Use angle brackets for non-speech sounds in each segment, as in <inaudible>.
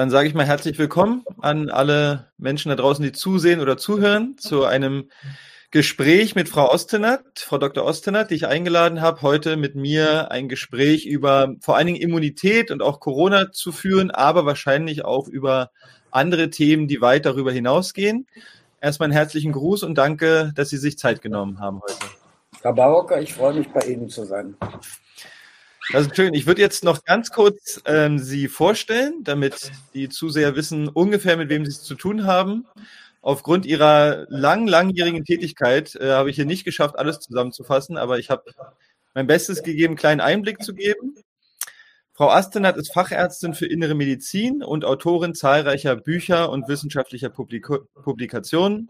Dann sage ich mal herzlich willkommen an alle Menschen da draußen, die zusehen oder zuhören zu einem Gespräch mit Frau Ostenat, Frau Dr. Ostenat, die ich eingeladen habe, heute mit mir ein Gespräch über vor allen Dingen Immunität und auch Corona zu führen, aber wahrscheinlich auch über andere Themen, die weit darüber hinausgehen. Erstmal einen herzlichen Gruß und danke, dass Sie sich Zeit genommen haben heute. Herr Barocker, ich freue mich, bei Ihnen zu sein. Ist schön. Ich würde jetzt noch ganz kurz ähm, Sie vorstellen, damit die Zuseher wissen ungefähr, mit wem Sie es zu tun haben. Aufgrund Ihrer lang, langjährigen Tätigkeit äh, habe ich hier nicht geschafft, alles zusammenzufassen, aber ich habe mein Bestes gegeben, einen kleinen Einblick zu geben. Frau Astenat ist Fachärztin für Innere Medizin und Autorin zahlreicher Bücher und wissenschaftlicher Publikationen.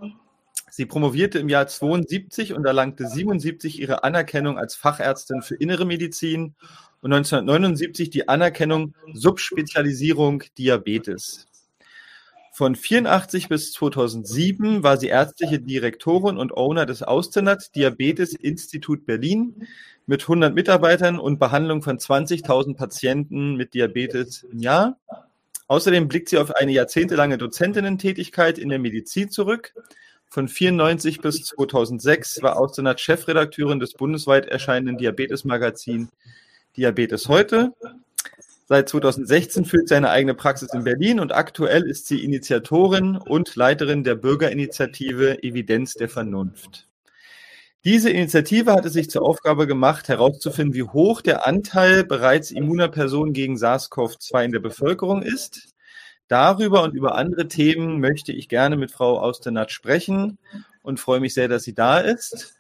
Sie promovierte im Jahr 72 und erlangte 77 ihre Anerkennung als Fachärztin für Innere Medizin und 1979 die Anerkennung Subspezialisierung Diabetes. Von 84 bis 2007 war sie ärztliche Direktorin und Owner des Austenat Diabetes Institut Berlin mit 100 Mitarbeitern und Behandlung von 20.000 Patienten mit Diabetes im Jahr. Außerdem blickt sie auf eine jahrzehntelange Dozentinnentätigkeit in der Medizin zurück. Von 94 bis 2006 war Austenat Chefredakteurin des bundesweit erscheinenden Diabetes-Magazin Diabetes heute. Seit 2016 führt sie eine eigene Praxis in Berlin und aktuell ist sie Initiatorin und Leiterin der Bürgerinitiative Evidenz der Vernunft. Diese Initiative hat es sich zur Aufgabe gemacht, herauszufinden, wie hoch der Anteil bereits immuner Personen gegen SARS-CoV-2 in der Bevölkerung ist. Darüber und über andere Themen möchte ich gerne mit Frau Austenat sprechen und freue mich sehr, dass sie da ist.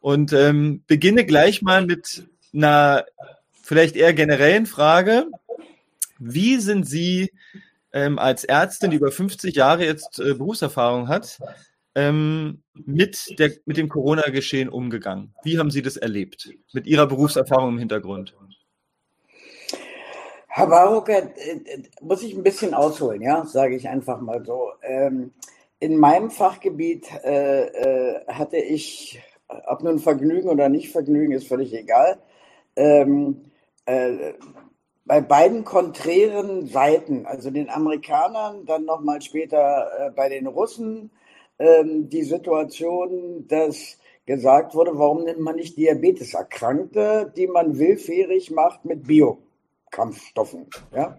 Und ähm, beginne gleich mal mit einer vielleicht eher generellen Frage. Wie sind Sie ähm, als Ärztin, die über 50 Jahre jetzt äh, Berufserfahrung hat, ähm, mit, der, mit dem Corona-Geschehen umgegangen? Wie haben Sie das erlebt mit Ihrer Berufserfahrung im Hintergrund? Herr Barucker, äh, muss ich ein bisschen ausholen, ja, sage ich einfach mal so. Ähm, in meinem Fachgebiet äh, äh, hatte ich, ob nun Vergnügen oder nicht Vergnügen, ist völlig egal, ähm, äh, bei beiden konträren Seiten, also den Amerikanern, dann nochmal später äh, bei den Russen, ähm, die Situation, dass gesagt wurde, warum nimmt man nicht Diabeteserkrankte, die man willfährig macht mit Biokampfstoffen. Ja?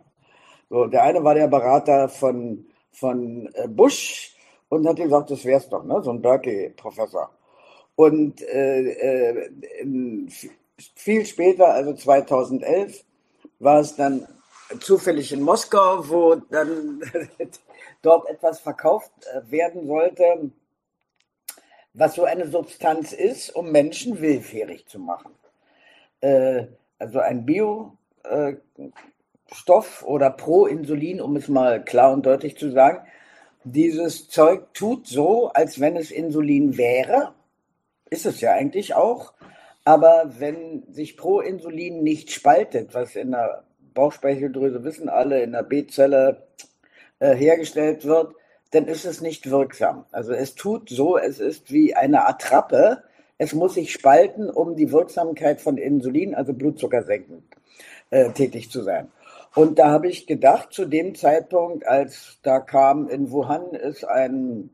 So, der eine war der Berater von, von äh, Bush und hat gesagt, das wär's doch, ne? so ein Berkeley-Professor. Und äh, äh, viel später, also 2011, war es dann zufällig in Moskau, wo dann <laughs> dort etwas verkauft äh, werden sollte, was so eine Substanz ist, um Menschen willfährig zu machen. Äh, also ein Biostoff äh, oder Pro-Insulin, um es mal klar und deutlich zu sagen. Dieses Zeug tut so, als wenn es Insulin wäre. Ist es ja eigentlich auch. Aber wenn sich Proinsulin nicht spaltet, was in der Bauchspeicheldrüse wissen alle, in der B-Zelle äh, hergestellt wird, dann ist es nicht wirksam. Also es tut so, es ist wie eine Attrappe. Es muss sich spalten, um die Wirksamkeit von Insulin, also Blutzucker senken, äh, tätig zu sein. Und da habe ich gedacht, zu dem Zeitpunkt, als da kam in Wuhan ist ein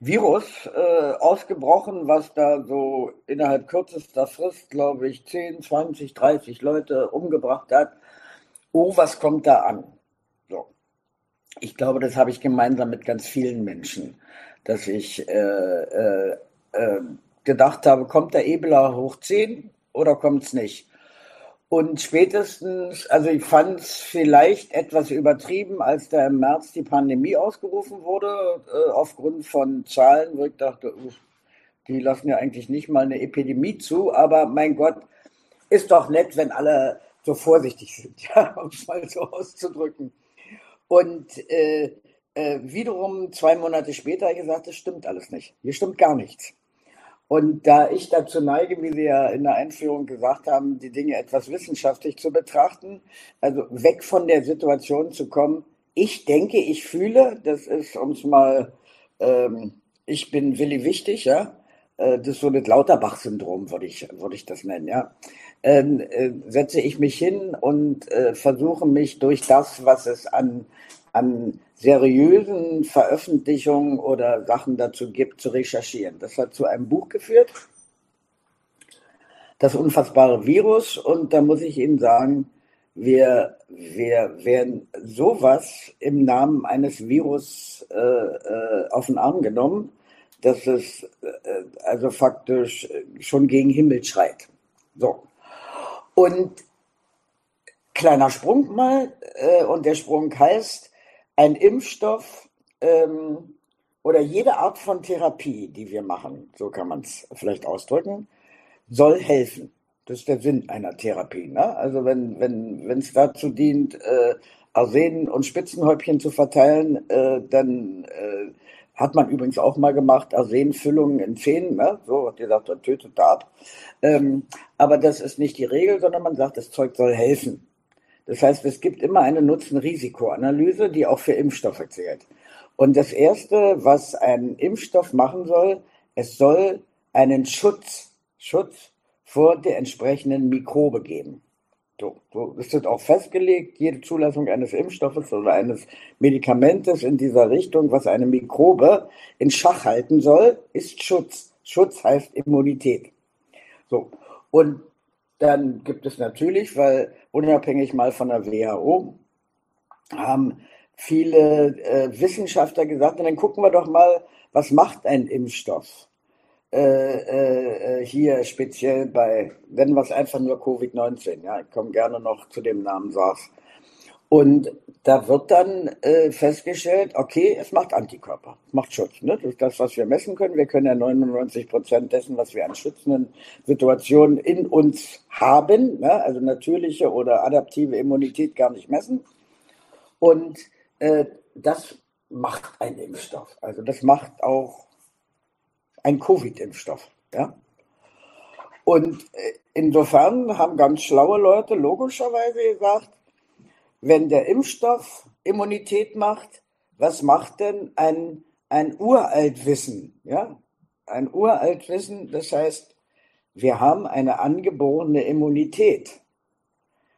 Virus äh, ausgebrochen, was da so innerhalb kürzester Frist, glaube ich, 10, 20, 30 Leute umgebracht hat. Oh, was kommt da an? So. Ich glaube, das habe ich gemeinsam mit ganz vielen Menschen, dass ich äh, äh, äh gedacht habe, kommt der Ebola hoch 10 oder kommt es nicht? Und spätestens, also ich fand es vielleicht etwas übertrieben, als da im März die Pandemie ausgerufen wurde, äh, aufgrund von Zahlen, wo ich dachte, die lassen ja eigentlich nicht mal eine Epidemie zu, aber mein Gott, ist doch nett, wenn alle so vorsichtig sind, <laughs> ja, um es mal so auszudrücken. Und äh, äh, wiederum zwei Monate später gesagt, das stimmt alles nicht. Hier stimmt gar nichts. Und da ich dazu neige, wie Sie ja in der Einführung gesagt haben, die Dinge etwas wissenschaftlich zu betrachten, also weg von der Situation zu kommen, ich denke, ich fühle, das ist uns mal, ähm, ich bin Willi Wichtig, ja, äh, das ist so das Lauterbach-Syndrom, würde ich, würde ich das nennen, ja. Ähm, äh, setze ich mich hin und äh, versuche mich durch das, was es an, an seriösen Veröffentlichungen oder Sachen dazu gibt, zu recherchieren. Das hat zu einem Buch geführt, das unfassbare Virus. Und da muss ich Ihnen sagen, wir, wir werden sowas im Namen eines Virus äh, äh, auf den Arm genommen, dass es äh, also faktisch schon gegen Himmel schreit. So. Und kleiner Sprung mal, äh, und der Sprung heißt, ein Impfstoff ähm, oder jede Art von Therapie, die wir machen, so kann man es vielleicht ausdrücken, soll helfen. Das ist der Sinn einer Therapie. Ne? Also wenn wenn wenn, es dazu dient, äh, Arsen und Spitzenhäubchen zu verteilen, äh, dann äh, hat man übrigens auch mal gemacht, Arsenfüllungen in Zähnen, ne? so hat gesagt, dann tötet er ab. Ähm, aber das ist nicht die Regel, sondern man sagt, das Zeug soll helfen. Das heißt, es gibt immer eine Nutzen-Risiko-Analyse, die auch für Impfstoffe zählt. Und das Erste, was ein Impfstoff machen soll, es soll einen Schutz, Schutz vor der entsprechenden Mikrobe geben. So, so ist es auch festgelegt, jede Zulassung eines Impfstoffes oder eines Medikamentes in dieser Richtung, was eine Mikrobe in Schach halten soll, ist Schutz. Schutz heißt Immunität. So, und dann gibt es natürlich, weil unabhängig mal von der WHO, haben viele äh, Wissenschaftler gesagt, dann gucken wir doch mal, was macht ein Impfstoff? Äh, äh, äh, hier speziell bei, wenn wir es einfach nur Covid-19, ja, ich komme gerne noch zu dem Namen SARS. Und da wird dann äh, festgestellt, okay, es macht Antikörper, es macht Schutz. Ne? Das ist das, was wir messen können. Wir können ja 99 Prozent dessen, was wir an schützenden Situationen in uns haben, ne? also natürliche oder adaptive Immunität gar nicht messen. Und äh, das macht ein Impfstoff. Also das macht auch ein Covid-Impfstoff. Ja? Und äh, insofern haben ganz schlaue Leute logischerweise gesagt, wenn der Impfstoff Immunität macht, was macht denn ein, ein Uraltwissen? Ja? Ein Uraltwissen, das heißt, wir haben eine angeborene Immunität.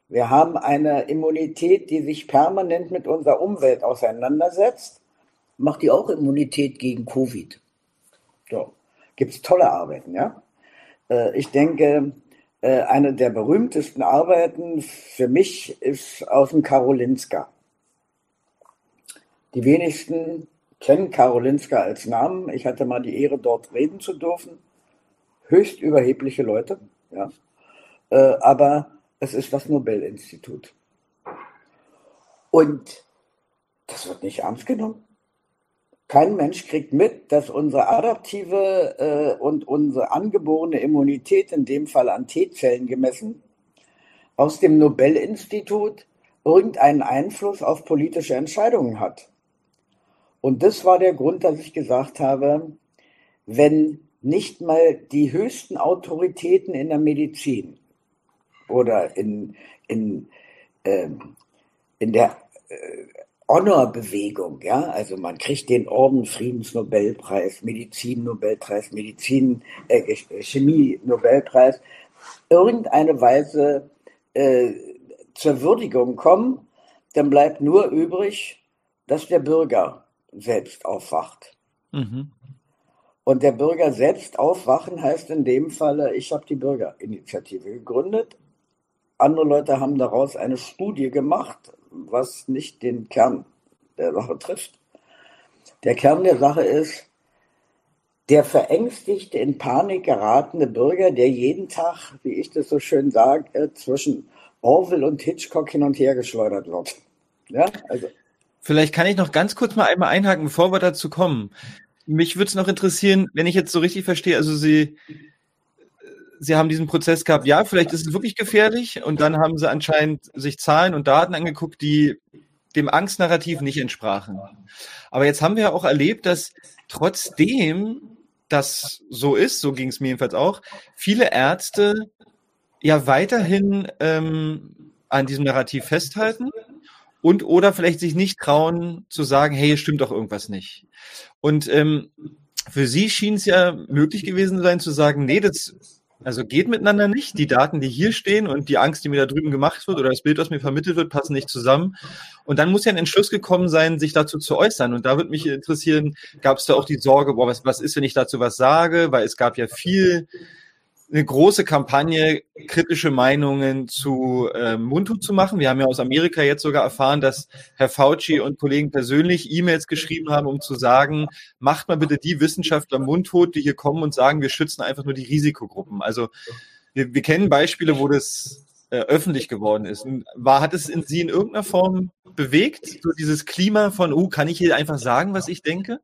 Wir haben eine Immunität, die sich permanent mit unserer Umwelt auseinandersetzt. Macht die auch Immunität gegen Covid? So, gibt es tolle Arbeiten, ja. Äh, ich denke, eine der berühmtesten Arbeiten für mich ist aus dem Karolinska. Die wenigsten kennen Karolinska als Namen. Ich hatte mal die Ehre, dort reden zu dürfen. Höchst überhebliche Leute, ja. Äh, aber es ist das Nobelinstitut. Und das wird nicht ernst genommen. Kein Mensch kriegt mit, dass unsere adaptive äh, und unsere angeborene Immunität, in dem Fall an T-Zellen gemessen, aus dem Nobelinstitut irgendeinen Einfluss auf politische Entscheidungen hat. Und das war der Grund, dass ich gesagt habe, wenn nicht mal die höchsten Autoritäten in der Medizin oder in, in, ähm, in der äh, Honor-Bewegung, ja, also man kriegt den Orden Friedensnobelpreis, Medizin-Nobelpreis, Medizin, äh, Chemie-Nobelpreis, irgendeine Weise äh, zur Würdigung kommen, dann bleibt nur übrig, dass der Bürger selbst aufwacht. Mhm. Und der Bürger selbst aufwachen heißt in dem Falle, ich habe die Bürgerinitiative gegründet. Andere Leute haben daraus eine Studie gemacht, was nicht den Kern der Sache trifft. Der Kern der Sache ist, der verängstigte, in Panik geratene Bürger, der jeden Tag, wie ich das so schön sage, zwischen Orwell und Hitchcock hin und her geschleudert wird. Ja, also. Vielleicht kann ich noch ganz kurz mal einmal einhaken, bevor wir dazu kommen. Mich würde es noch interessieren, wenn ich jetzt so richtig verstehe, also Sie, Sie haben diesen Prozess gehabt, ja, vielleicht ist es wirklich gefährlich und dann haben Sie anscheinend sich Zahlen und Daten angeguckt, die dem Angstnarrativ nicht entsprachen. Aber jetzt haben wir ja auch erlebt, dass trotzdem das so ist, so ging es mir jedenfalls auch, viele Ärzte ja weiterhin ähm, an diesem Narrativ festhalten und oder vielleicht sich nicht trauen zu sagen, hey, stimmt doch irgendwas nicht. Und ähm, für Sie schien es ja möglich gewesen sein, zu sagen, nee, das also geht miteinander nicht. Die Daten, die hier stehen und die Angst, die mir da drüben gemacht wird oder das Bild, was mir vermittelt wird, passen nicht zusammen. Und dann muss ja ein Entschluss gekommen sein, sich dazu zu äußern. Und da würde mich interessieren, gab es da auch die Sorge, boah, was, was ist, wenn ich dazu was sage? Weil es gab ja viel eine große Kampagne, kritische Meinungen zu äh, mundtot zu machen. Wir haben ja aus Amerika jetzt sogar erfahren, dass Herr Fauci und Kollegen persönlich E-Mails geschrieben haben, um zu sagen, macht mal bitte die Wissenschaftler mundtot, die hier kommen und sagen, wir schützen einfach nur die Risikogruppen. Also wir, wir kennen Beispiele, wo das äh, öffentlich geworden ist. War, hat es in Sie in irgendeiner Form bewegt, so dieses Klima von, uh, kann ich hier einfach sagen, was ich denke?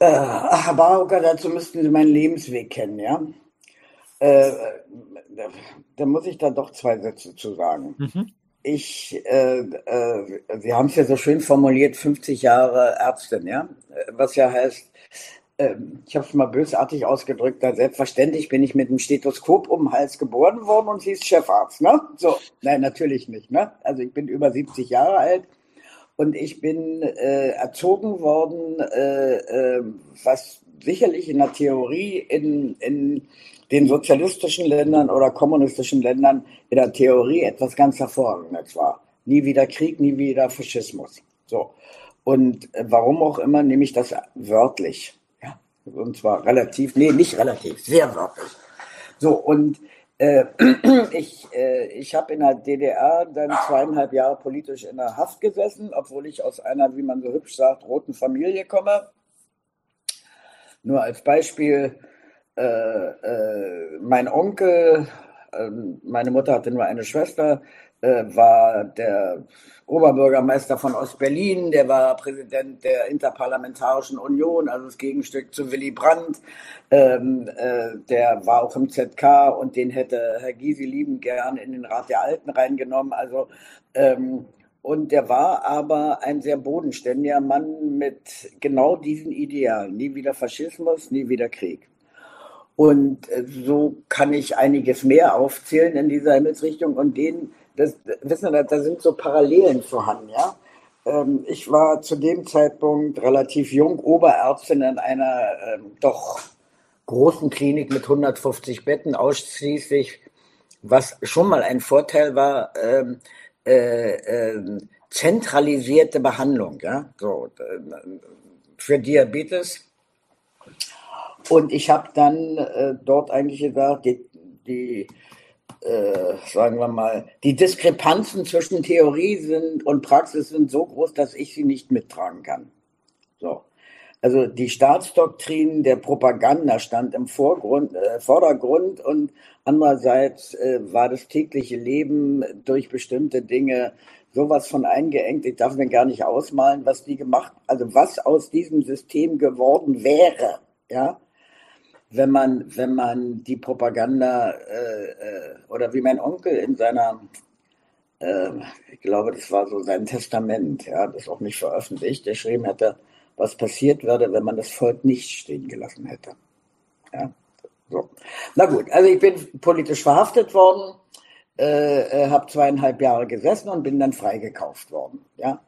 Äh, ach, Barocker, dazu müssten Sie meinen Lebensweg kennen, ja. Äh, da, da, muss ich da doch zwei Sätze zu sagen. Mhm. Ich, äh, äh, Sie haben es ja so schön formuliert, 50 Jahre Ärztin, ja. Was ja heißt, ähm, ich habe es mal bösartig ausgedrückt, da selbstverständlich bin ich mit einem Stethoskop um den Hals geboren worden und sie ist Chefarzt, ne? So, nein, natürlich nicht, ne? Also ich bin über 70 Jahre alt und ich bin äh, erzogen worden, äh, äh, was sicherlich in der Theorie in, in den sozialistischen Ländern oder kommunistischen Ländern in der Theorie etwas ganz Hervorragendes war. Nie wieder Krieg, nie wieder Faschismus. So. Und äh, warum auch immer nehme ich das wörtlich. Ja. Und zwar relativ, nee, nicht relativ, sehr wörtlich. So, und äh, <clears throat> ich äh, ich habe in der DDR dann zweieinhalb Jahre politisch in der Haft gesessen, obwohl ich aus einer, wie man so hübsch sagt, roten Familie komme. Nur als Beispiel, äh, äh mein Onkel, ähm, meine Mutter hatte nur eine Schwester, war der Oberbürgermeister von Ostberlin, der war Präsident der Interparlamentarischen Union, also das Gegenstück zu Willy Brandt. Ähm, äh, der war auch im ZK und den hätte Herr Gysi liebend gern in den Rat der Alten reingenommen. Also ähm, und der war aber ein sehr bodenständiger Mann mit genau diesen Idealen. Nie wieder Faschismus, nie wieder Krieg. Und äh, so kann ich einiges mehr aufzählen in dieser Himmelsrichtung und den das, wissen Sie, da sind so Parallelen vorhanden, ja. Ähm, ich war zu dem Zeitpunkt relativ jung, Oberärztin in einer ähm, doch großen Klinik mit 150 Betten ausschließlich, was schon mal ein Vorteil war, ähm, äh, äh, zentralisierte Behandlung, ja, so, äh, für Diabetes. Und ich habe dann äh, dort eigentlich gesagt, die, die äh, sagen wir mal, die Diskrepanzen zwischen Theorie sind und Praxis sind so groß, dass ich sie nicht mittragen kann. So. Also die Staatsdoktrin der Propaganda stand im Vorgrund, äh, Vordergrund und andererseits äh, war das tägliche Leben durch bestimmte Dinge sowas von eingeengt. Ich darf mir gar nicht ausmalen, was die gemacht, also was aus diesem System geworden wäre. Ja, wenn man, wenn man die Propaganda äh, äh, oder wie mein Onkel in seiner, äh, ich glaube, das war so sein Testament, ja, das auch nicht veröffentlicht, der geschrieben hätte, was passiert würde, wenn man das Volk nicht stehen gelassen hätte. Ja, so. Na gut, also ich bin politisch verhaftet worden, äh, äh habe zweieinhalb Jahre gesessen und bin dann freigekauft worden. Ja.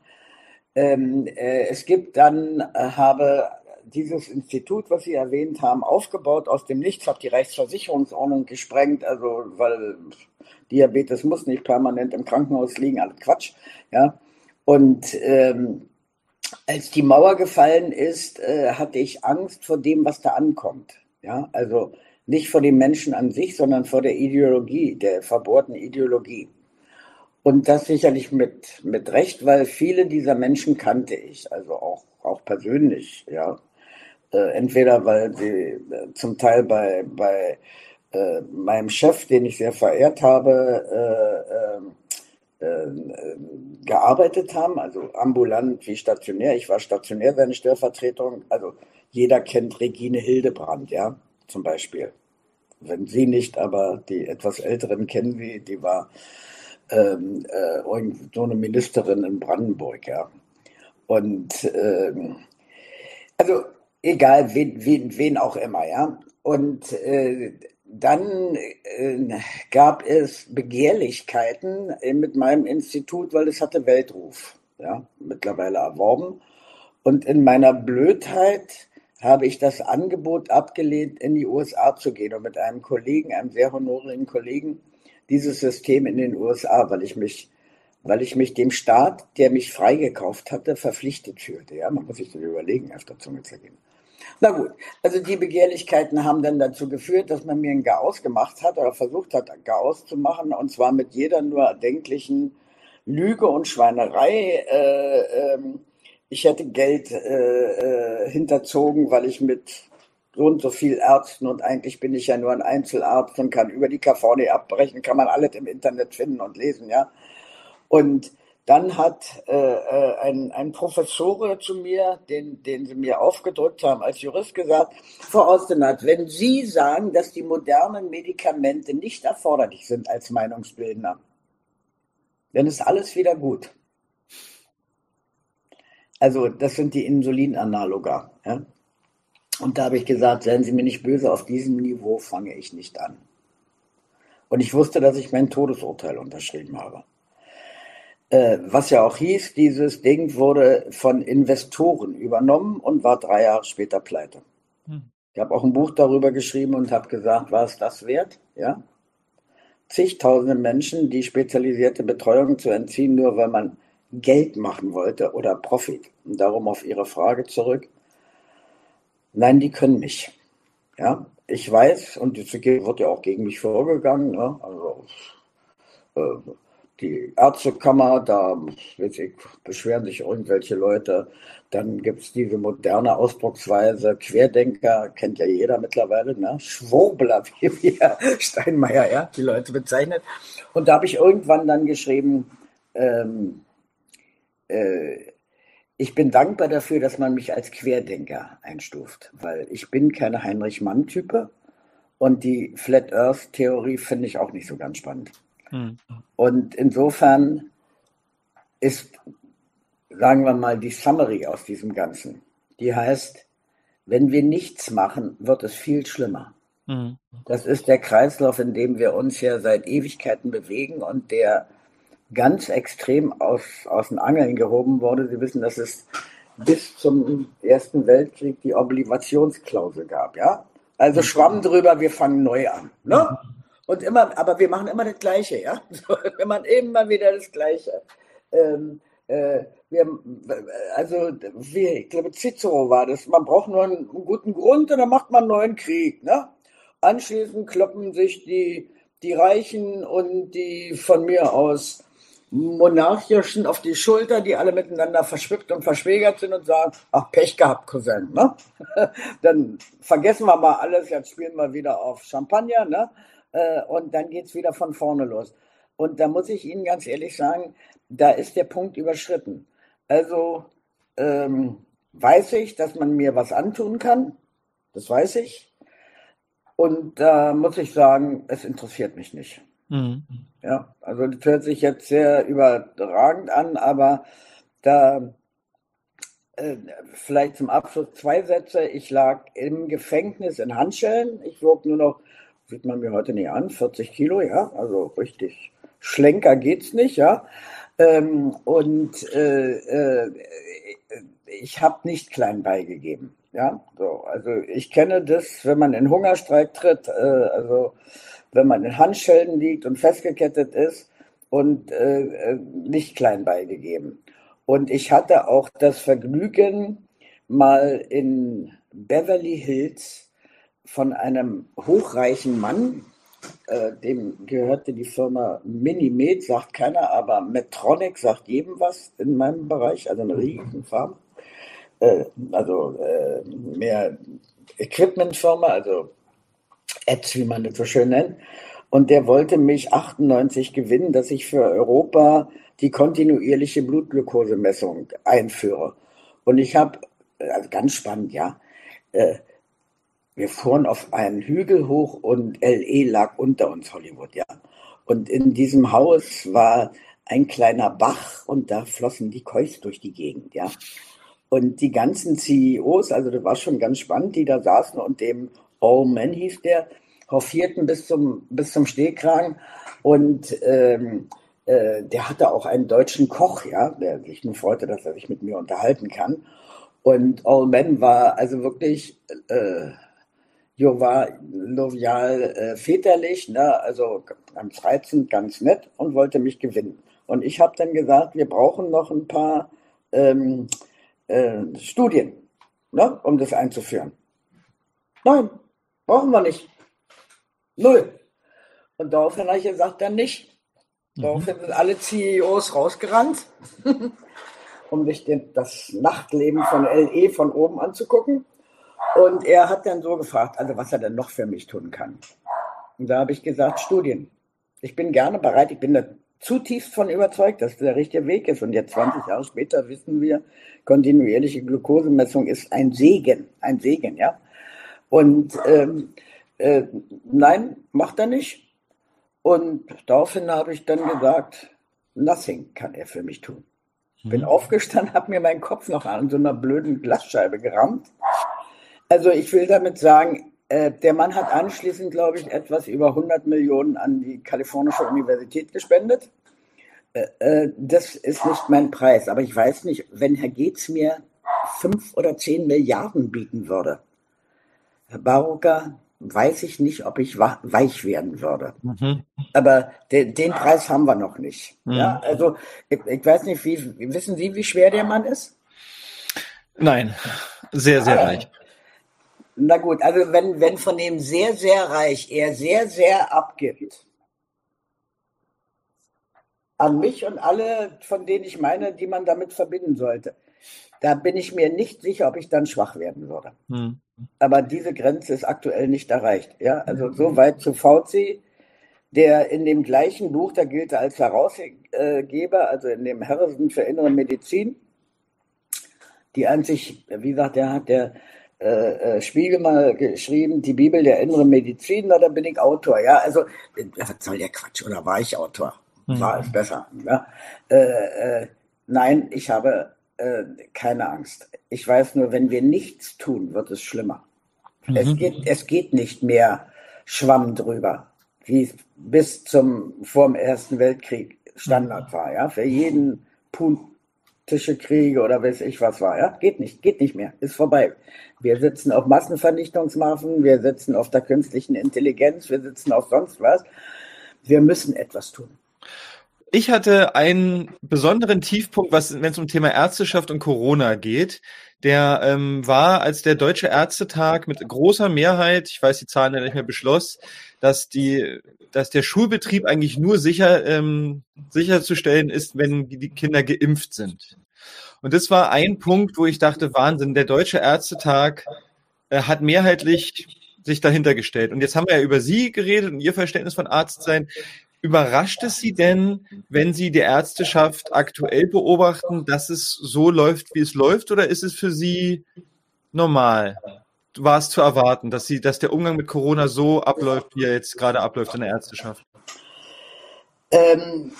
Ähm, äh, es gibt dann, habe dieses Institut, was Sie erwähnt haben, aufgebaut aus dem Nichts, hat die Rechtsversicherungsordnung gesprengt, also weil Diabetes muss nicht permanent im Krankenhaus liegen, alles Quatsch. Ja. Und ähm, als die Mauer gefallen ist, äh, hatte ich Angst vor dem, was da ankommt. Ja, also nicht vor den Menschen an sich, sondern vor der Ideologie, der verbohrten Ideologie. Und das sicherlich mit, mit Recht, weil viele dieser Menschen kannte ich, also auch, auch persönlich, ja. Äh, entweder weil sie äh, zum Teil bei, bei äh, meinem Chef, den ich sehr verehrt habe, äh, gearbeitet haben, also ambulant wie stationär. Ich war stationär seine Stellvertretung. Also jeder kennt Regine Hildebrand, ja, zum Beispiel. Wenn Sie nicht, aber die etwas Älteren kennen Sie, die war ähm, äh, so eine Ministerin in Brandenburg, ja. Und ähm, also egal wen, wen, wen auch immer, ja. Und äh, dann äh, gab es Begehrlichkeiten mit meinem Institut, weil es hatte Weltruf, ja, mittlerweile erworben. Und in meiner Blödheit habe ich das Angebot abgelehnt, in die USA zu gehen und mit einem Kollegen, einem sehr honorigen Kollegen, dieses System in den USA, weil ich mich, weil ich mich dem Staat, der mich freigekauft hatte, verpflichtet fühlte. Ja, man muss sich das überlegen, auf der Zunge zergehen. Na gut, also die Begehrlichkeiten haben dann dazu geführt, dass man mir ein Chaos gemacht hat oder versucht hat, ein Chaos zu machen und zwar mit jeder nur erdenklichen Lüge und Schweinerei. Äh, ähm, ich hätte Geld äh, äh, hinterzogen, weil ich mit so und so viel Ärzten und eigentlich bin ich ja nur ein Einzelarzt und kann über die KVD abbrechen, kann man alles im Internet finden und lesen, ja. Und dann hat äh, äh, ein, ein Professor zu mir, den, den sie mir aufgedrückt haben als Jurist, gesagt, Frau Austenat, wenn Sie sagen, dass die modernen Medikamente nicht erforderlich sind als Meinungsbildner, dann ist alles wieder gut. Also das sind die Insulinanaloga. Ja? Und da habe ich gesagt, seien Sie mir nicht böse, auf diesem Niveau fange ich nicht an. Und ich wusste, dass ich mein Todesurteil unterschrieben habe. Äh, was ja auch hieß, dieses Ding wurde von Investoren übernommen und war drei Jahre später pleite. Hm. Ich habe auch ein Buch darüber geschrieben und habe gesagt, war es das wert? Ja. Zigtausende Menschen, die spezialisierte Betreuung zu entziehen, nur weil man Geld machen wollte oder Profit. Und darum auf Ihre Frage zurück. Nein, die können nicht. Ja, ich weiß, und es wird ja auch gegen mich vorgegangen, ne? also äh, die Ärztekammer, da ich, beschweren sich irgendwelche Leute. Dann gibt es diese moderne Ausdrucksweise, Querdenker, kennt ja jeder mittlerweile, ne? Schwurbler, <laughs> wie wir Steinmeier, ja, die Leute bezeichnet. Und da habe ich irgendwann dann geschrieben, ähm, äh, ich bin dankbar dafür, dass man mich als Querdenker einstuft, weil ich bin keine Heinrich Mann-Type und die Flat Earth-Theorie finde ich auch nicht so ganz spannend. Mhm. Und insofern ist, sagen wir mal, die Summary aus diesem Ganzen, die heißt, wenn wir nichts machen, wird es viel schlimmer. Mhm. Das ist der Kreislauf, in dem wir uns ja seit Ewigkeiten bewegen und der ganz extrem aus, aus den Angeln gehoben wurde. Sie wissen, dass es bis zum Ersten Weltkrieg die Obligationsklausel gab, ja? Also schwamm drüber, wir fangen neu an. Ne? Und immer, aber wir machen immer das Gleiche, ja. <laughs> wir machen immer wieder das Gleiche. Ähm, äh, wir, also, wie, ich glaube, Cicero war das. Man braucht nur einen, einen, guten Grund und dann macht man einen neuen Krieg. Ne? Anschließend kloppen sich die, die Reichen und die von mir aus Monarchischen auf die Schulter, die alle miteinander verschwippt und verschwägert sind und sagen, ach, Pech gehabt, Cousin. Ne? <laughs> dann vergessen wir mal alles, jetzt spielen wir wieder auf Champagner. Ne? Äh, und dann geht es wieder von vorne los. Und da muss ich Ihnen ganz ehrlich sagen, da ist der Punkt überschritten. Also ähm, weiß ich, dass man mir was antun kann, das weiß ich. Und da muss ich sagen, es interessiert mich nicht. Mhm. Ja, also das hört sich jetzt sehr überragend an, aber da äh, vielleicht zum Abschluss zwei Sätze. Ich lag im Gefängnis in Handschellen. Ich wog nur noch sieht man mir heute nicht an, 40 Kilo, ja, also richtig schlenker geht's nicht, ja. Ähm, und äh, äh, ich habe nicht klein beigegeben, ja. So, also ich kenne das, wenn man in Hungerstreik tritt, äh, also wenn man in Handschellen liegt und festgekettet ist und äh, äh, nicht klein beigegeben. Und ich hatte auch das Vergnügen, mal in Beverly Hills von einem hochreichen Mann, äh, dem gehörte die Firma Minimed, sagt keiner, aber Metronic sagt jedem was in meinem Bereich, also eine riesen Farm. Äh, also äh, mehr Equipmentfirma, also Ads, wie man das so schön nennt. Und der wollte mich 98 gewinnen, dass ich für Europa die kontinuierliche Blutglukosemessung einführe. Und ich habe, also ganz spannend, ja, äh, wir fuhren auf einen Hügel hoch und LE lag unter uns, Hollywood, ja. Und in diesem Haus war ein kleiner Bach und da flossen die Kois durch die Gegend, ja. Und die ganzen CEOs, also das war schon ganz spannend, die da saßen und dem All Man hieß der, hoffierten bis zum, bis zum Stehkragen. Und ähm, äh, der hatte auch einen deutschen Koch, ja, der sich nur freute, dass er sich mit mir unterhalten kann. Und All Men war also wirklich äh, jovial, äh, väterlich, ne? also ganz reizend, ganz nett und wollte mich gewinnen. Und ich habe dann gesagt, wir brauchen noch ein paar ähm, äh, Studien, ne? um das einzuführen. Nein, brauchen wir nicht. Null. Und daraufhin habe ich gesagt, dann nicht. Mhm. Daraufhin sind alle CEOs rausgerannt, <laughs> um sich den, das Nachtleben von LE von oben anzugucken. Und er hat dann so gefragt, also was er denn noch für mich tun kann. Und da habe ich gesagt, Studien. Ich bin gerne bereit, ich bin da zutiefst von überzeugt, dass das der richtige Weg ist. Und jetzt 20 Jahre später wissen wir, kontinuierliche Glukosemessung ist ein Segen, ein Segen, ja. Und ähm, äh, nein, macht er nicht. Und daraufhin habe ich dann gesagt, nothing kann er für mich tun. Bin mhm. aufgestanden, <laughs> habe mir meinen Kopf noch an so einer blöden Glasscheibe gerammt also ich will damit sagen, äh, der Mann hat anschließend, glaube ich, etwas über 100 Millionen an die Kalifornische Universität gespendet. Äh, äh, das ist nicht mein Preis, aber ich weiß nicht, wenn Herr Geetz mir fünf oder zehn Milliarden bieten würde, Herr Barocker, weiß ich nicht, ob ich weich werden würde. Mhm. Aber den, den, Preis haben wir noch nicht. Mhm. Ja, also ich, ich, weiß nicht, wie wissen Sie, wie schwer der Mann ist? Nein, sehr, sehr reich. Na gut, also wenn, wenn von dem sehr, sehr reich er sehr, sehr abgibt an mich und alle, von denen ich meine, die man damit verbinden sollte, da bin ich mir nicht sicher, ob ich dann schwach werden würde. Hm. Aber diese Grenze ist aktuell nicht erreicht. Ja, also so weit zu Fauci, der in dem gleichen Buch, da gilt er als Herausgeber, also in dem Harrison für innere Medizin, die sich, wie gesagt, der hat der äh, äh, Spiegel mal geschrieben, die Bibel der inneren Medizin, na, da bin ich Autor. Ja, also, was soll der Quatsch? Oder war ich Autor? Mhm. War es besser. Ja? Äh, äh, nein, ich habe äh, keine Angst. Ich weiß nur, wenn wir nichts tun, wird es schlimmer. Mhm. Es, geht, es geht nicht mehr Schwamm drüber, wie es bis zum, vor dem Ersten Weltkrieg Standard war. Ja? Für jeden Punkt Tische kriege oder weiß ich was war. Ja? Geht nicht, geht nicht mehr, ist vorbei. Wir sitzen auf Massenvernichtungswaffen, wir sitzen auf der künstlichen Intelligenz, wir sitzen auf sonst was. Wir müssen etwas tun. Ich hatte einen besonderen Tiefpunkt, was, wenn es um Thema Ärzteschaft und Corona geht. Der ähm, war, als der Deutsche Ärztetag mit großer Mehrheit, ich weiß die Zahlen ja nicht mehr beschloss, dass die, dass der Schulbetrieb eigentlich nur sicher ähm, sicherzustellen ist, wenn die Kinder geimpft sind. Und das war ein Punkt, wo ich dachte, Wahnsinn, der Deutsche Ärztetag äh, hat mehrheitlich sich dahinter gestellt. Und jetzt haben wir ja über Sie geredet und Ihr Verständnis von Arzt sein. Überrascht es Sie denn, wenn Sie die Ärzteschaft aktuell beobachten, dass es so läuft, wie es läuft, oder ist es für Sie normal? War es zu erwarten, dass Sie, dass der Umgang mit Corona so abläuft, wie er jetzt gerade abläuft in der Ärzteschaft? Ähm,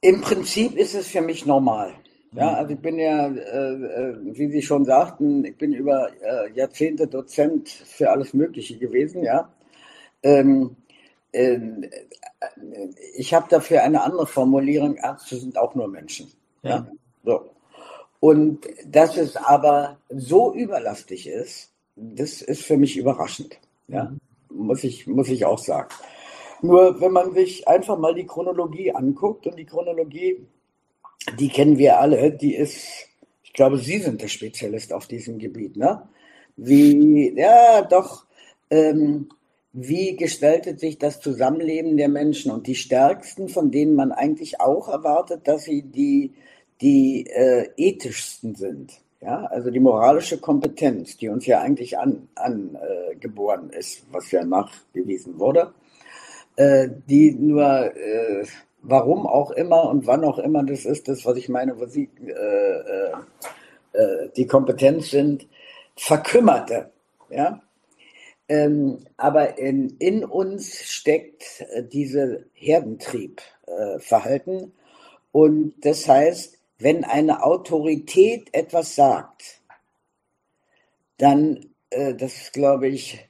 Im Prinzip ist es für mich normal. Ja, mhm. also ich bin ja, äh, äh, wie Sie schon sagten, ich bin über äh, Jahrzehnte Dozent für alles Mögliche gewesen, ja. Ähm, ähm äh, ich habe dafür eine andere Formulierung, Ärzte sind auch nur Menschen. Ja. ja. So. Und dass es aber so überlastig ist, das ist für mich überraschend. Ja, mhm. muss ich, muss ich auch sagen. Nur wenn man sich einfach mal die Chronologie anguckt und die Chronologie die kennen wir alle, die ist, ich glaube, Sie sind der Spezialist auf diesem Gebiet, ne? Wie, ja, doch, ähm, wie gestaltet sich das Zusammenleben der Menschen? Und die stärksten, von denen man eigentlich auch erwartet, dass sie die, die äh, ethischsten sind. Ja, also die moralische Kompetenz, die uns ja eigentlich angeboren an, äh, ist, was ja nachgewiesen wurde, äh, die nur äh, warum auch immer und wann auch immer das ist, das, was ich meine, wo sie äh, äh, die Kompetenz sind, verkümmerte. Ja? Ähm, aber in, in uns steckt äh, diese Herdentriebverhalten. Äh, und das heißt, wenn eine Autorität etwas sagt, dann, äh, das glaube ich,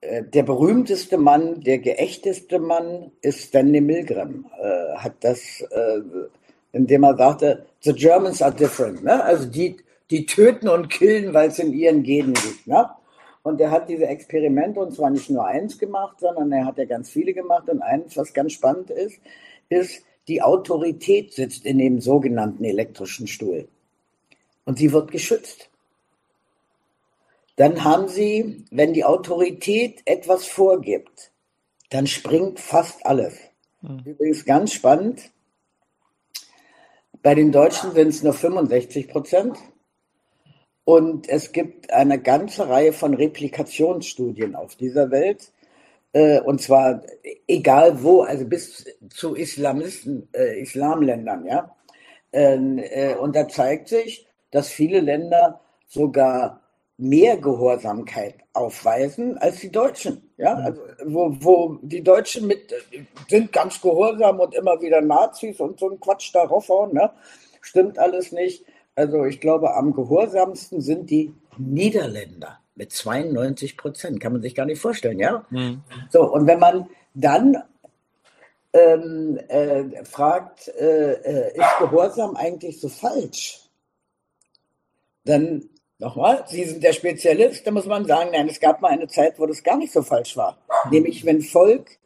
äh, der berühmteste Mann, der geächteste Mann ist Stanley Milgram, äh, hat das, äh, indem er sagte, the Germans are different. Ne? Also die die töten und killen, weil es in ihren Genen liegt. Ne? Und er hat diese Experimente und zwar nicht nur eins gemacht, sondern er hat ja ganz viele gemacht. Und eins, was ganz spannend ist, ist, die Autorität sitzt in dem sogenannten elektrischen Stuhl. Und sie wird geschützt. Dann haben sie, wenn die Autorität etwas vorgibt, dann springt fast alles. Mhm. Übrigens ganz spannend. Bei den Deutschen sind es nur 65 Prozent. Und es gibt eine ganze Reihe von Replikationsstudien auf dieser Welt. Äh, und zwar egal wo, also bis zu Islamisten, äh, Islamländern, ja. Ähm, äh, und da zeigt sich, dass viele Länder sogar mehr Gehorsamkeit aufweisen als die Deutschen. Ja, also wo, wo die Deutschen mit sind ganz gehorsam und immer wieder Nazis und so ein Quatsch darauf hauen, ne? Stimmt alles nicht. Also ich glaube, am gehorsamsten sind die Niederländer mit 92 Prozent. Kann man sich gar nicht vorstellen, ja? Mhm. So, und wenn man dann ähm, äh, fragt, äh, äh, ist Gehorsam eigentlich so falsch? Dann nochmal, Sie sind der Spezialist, da muss man sagen, nein, es gab mal eine Zeit, wo das gar nicht so falsch war. Mhm. Nämlich, wenn Volk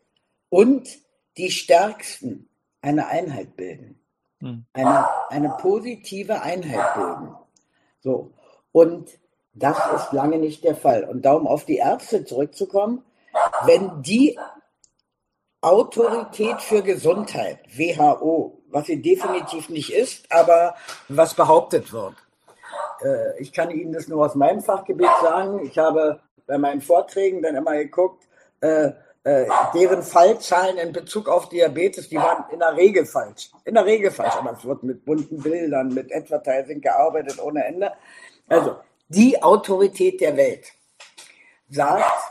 und die Stärksten eine Einheit bilden. Mhm. Eine, eine positive Einheit bilden. So. Und das ist lange nicht der Fall. Und darum auf die Ärzte zurückzukommen, wenn die Autorität für Gesundheit, WHO, was sie definitiv nicht ist, aber was behauptet wird. Äh, ich kann Ihnen das nur aus meinem Fachgebiet sagen. Ich habe bei meinen Vorträgen dann immer geguckt, äh, äh, deren Fallzahlen in Bezug auf Diabetes, die waren in der Regel falsch. In der Regel falsch, aber es wird mit bunten Bildern, mit Advertising gearbeitet ohne Ende. Also die Autorität der Welt sagt,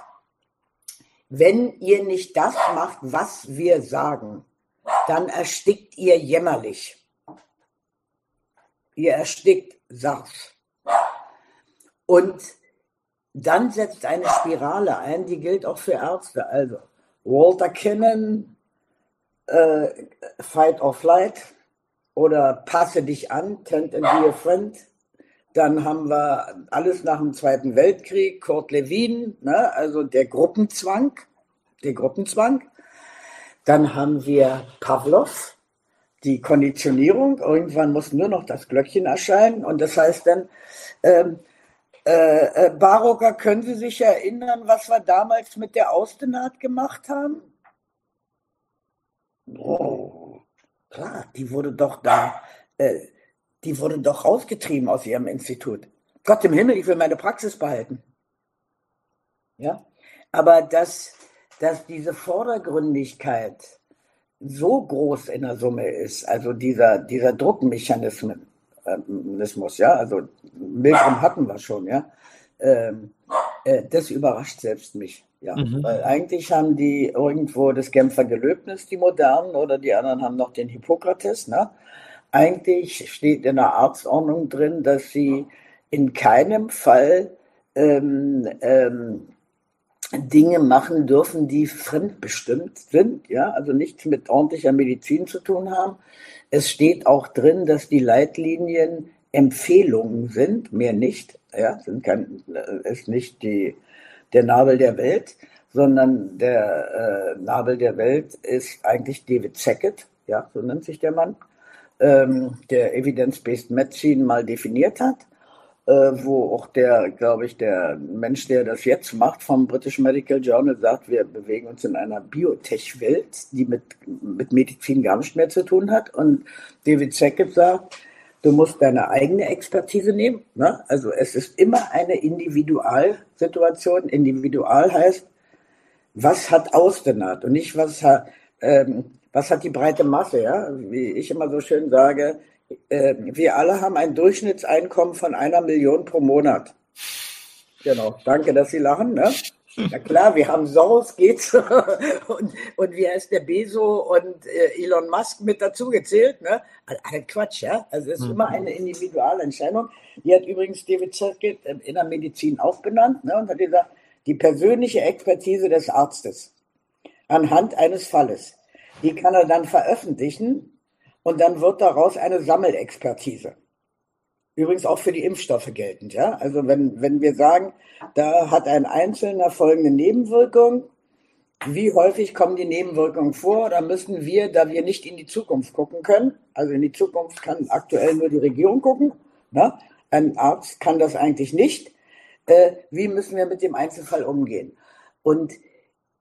wenn ihr nicht das macht, was wir sagen, dann erstickt ihr jämmerlich. Ihr erstickt SARS. Und dann setzt eine Spirale ein, die gilt auch für Ärzte. Also Walter Kinnon, äh, Fight or Flight oder Passe dich an, Tend and be a Friend. Dann haben wir alles nach dem Zweiten Weltkrieg, Kurt Lewin, ne, also der Gruppenzwang, der Gruppenzwang. Dann haben wir Pavlov, die Konditionierung. Irgendwann muss nur noch das Glöckchen erscheinen und das heißt dann, ähm, äh, äh, Barocker, können Sie sich erinnern, was wir damals mit der Austenat gemacht haben? Oh, klar, die wurde doch da äh, die wurde doch rausgetrieben aus ihrem Institut. Gott im Himmel, ich will meine Praxis behalten. Ja, aber dass, dass diese Vordergründigkeit so groß in der Summe ist, also dieser, dieser Druckmechanismus, ja, also Milgram hatten wir schon, ja, ähm, äh, das überrascht selbst mich, ja, mhm. weil eigentlich haben die irgendwo das Genfer Gelöbnis, die Modernen, oder die anderen haben noch den Hippokrates, ne, eigentlich steht in der Arztordnung drin, dass sie in keinem Fall ähm, ähm, Dinge machen dürfen, die fremdbestimmt sind, ja, also nichts mit ordentlicher Medizin zu tun haben. Es steht auch drin, dass die Leitlinien Empfehlungen sind, mehr nicht, ja, sind kein, ist nicht die, der Nabel der Welt, sondern der äh, Nabel der Welt ist eigentlich David Sackett, ja, so nennt sich der Mann ähm, der Evidence-Based Medicine mal definiert hat, äh, wo auch der, glaube ich, der Mensch, der das jetzt macht vom British Medical Journal, sagt, wir bewegen uns in einer Biotech-Welt, die mit, mit Medizin gar nicht mehr zu tun hat. Und David Sackett sagt, du musst deine eigene Expertise nehmen. Ne? Also es ist immer eine Individualsituation. Individual heißt, was hat Ausdenat und nicht was hat, ähm, was hat die breite Masse, ja? Wie ich immer so schön sage, äh, wir alle haben ein Durchschnittseinkommen von einer Million pro Monat. Genau, danke, dass Sie lachen. Ne? Na klar, wir haben Soros, geht's <laughs> und, und wie heißt der Beso und äh, Elon Musk mit dazu gezählt, ne? Ein Quatsch, ja. Also es ist mhm. immer eine Individualentscheidung. Die hat übrigens David Sackett in der Medizin auch benannt, ne? Und hat gesagt, die persönliche Expertise des Arztes anhand eines Falles. Die kann er dann veröffentlichen und dann wird daraus eine Sammelexpertise. Übrigens auch für die Impfstoffe geltend, ja. Also wenn, wenn wir sagen, da hat ein Einzelner folgende Nebenwirkung, wie häufig kommen die Nebenwirkungen vor? Da müssen wir, da wir nicht in die Zukunft gucken können, also in die Zukunft kann aktuell nur die Regierung gucken, ne? ein Arzt kann das eigentlich nicht. Äh, wie müssen wir mit dem Einzelfall umgehen? Und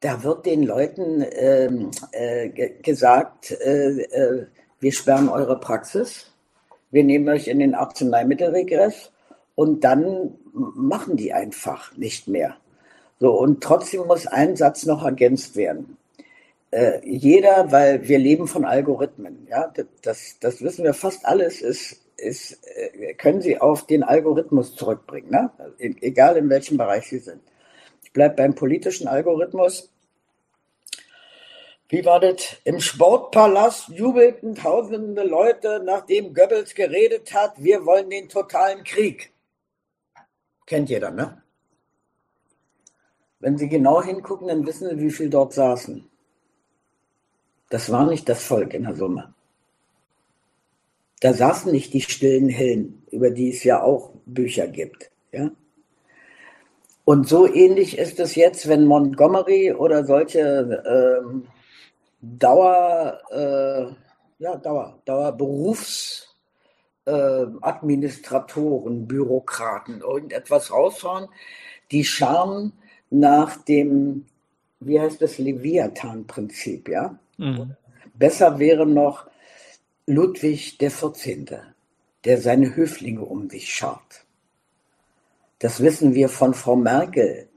da wird den Leuten ähm, äh, gesagt, äh, äh, wir sperren eure Praxis, wir nehmen euch in den Arzneimittelregress und dann machen die einfach nicht mehr. So, und trotzdem muss ein Satz noch ergänzt werden. Äh, jeder, weil wir leben von Algorithmen, ja, das, das wissen wir fast alles, ist, ist, äh, können Sie auf den Algorithmus zurückbringen, ne? Egal in welchem Bereich Sie sind. Ich bleibe beim politischen Algorithmus. Wie war das? Im Sportpalast jubelten tausende Leute, nachdem Goebbels geredet hat, wir wollen den totalen Krieg. Kennt jeder, ne? Wenn Sie genau hingucken, dann wissen Sie, wie viel dort saßen. Das war nicht das Volk in der Summe. Da saßen nicht die stillen Hillen, über die es ja auch Bücher gibt. Ja? Und so ähnlich ist es jetzt, wenn Montgomery oder solche ähm, Dauer, äh, ja, Dauer, Dauerberufsadministratoren, äh, Bürokraten irgendetwas raushauen, die schauen nach dem, wie heißt das, Leviathan-Prinzip, ja? Mhm. Besser wäre noch Ludwig der 14., der seine Höflinge um sich schart. Das wissen wir von Frau Merkel,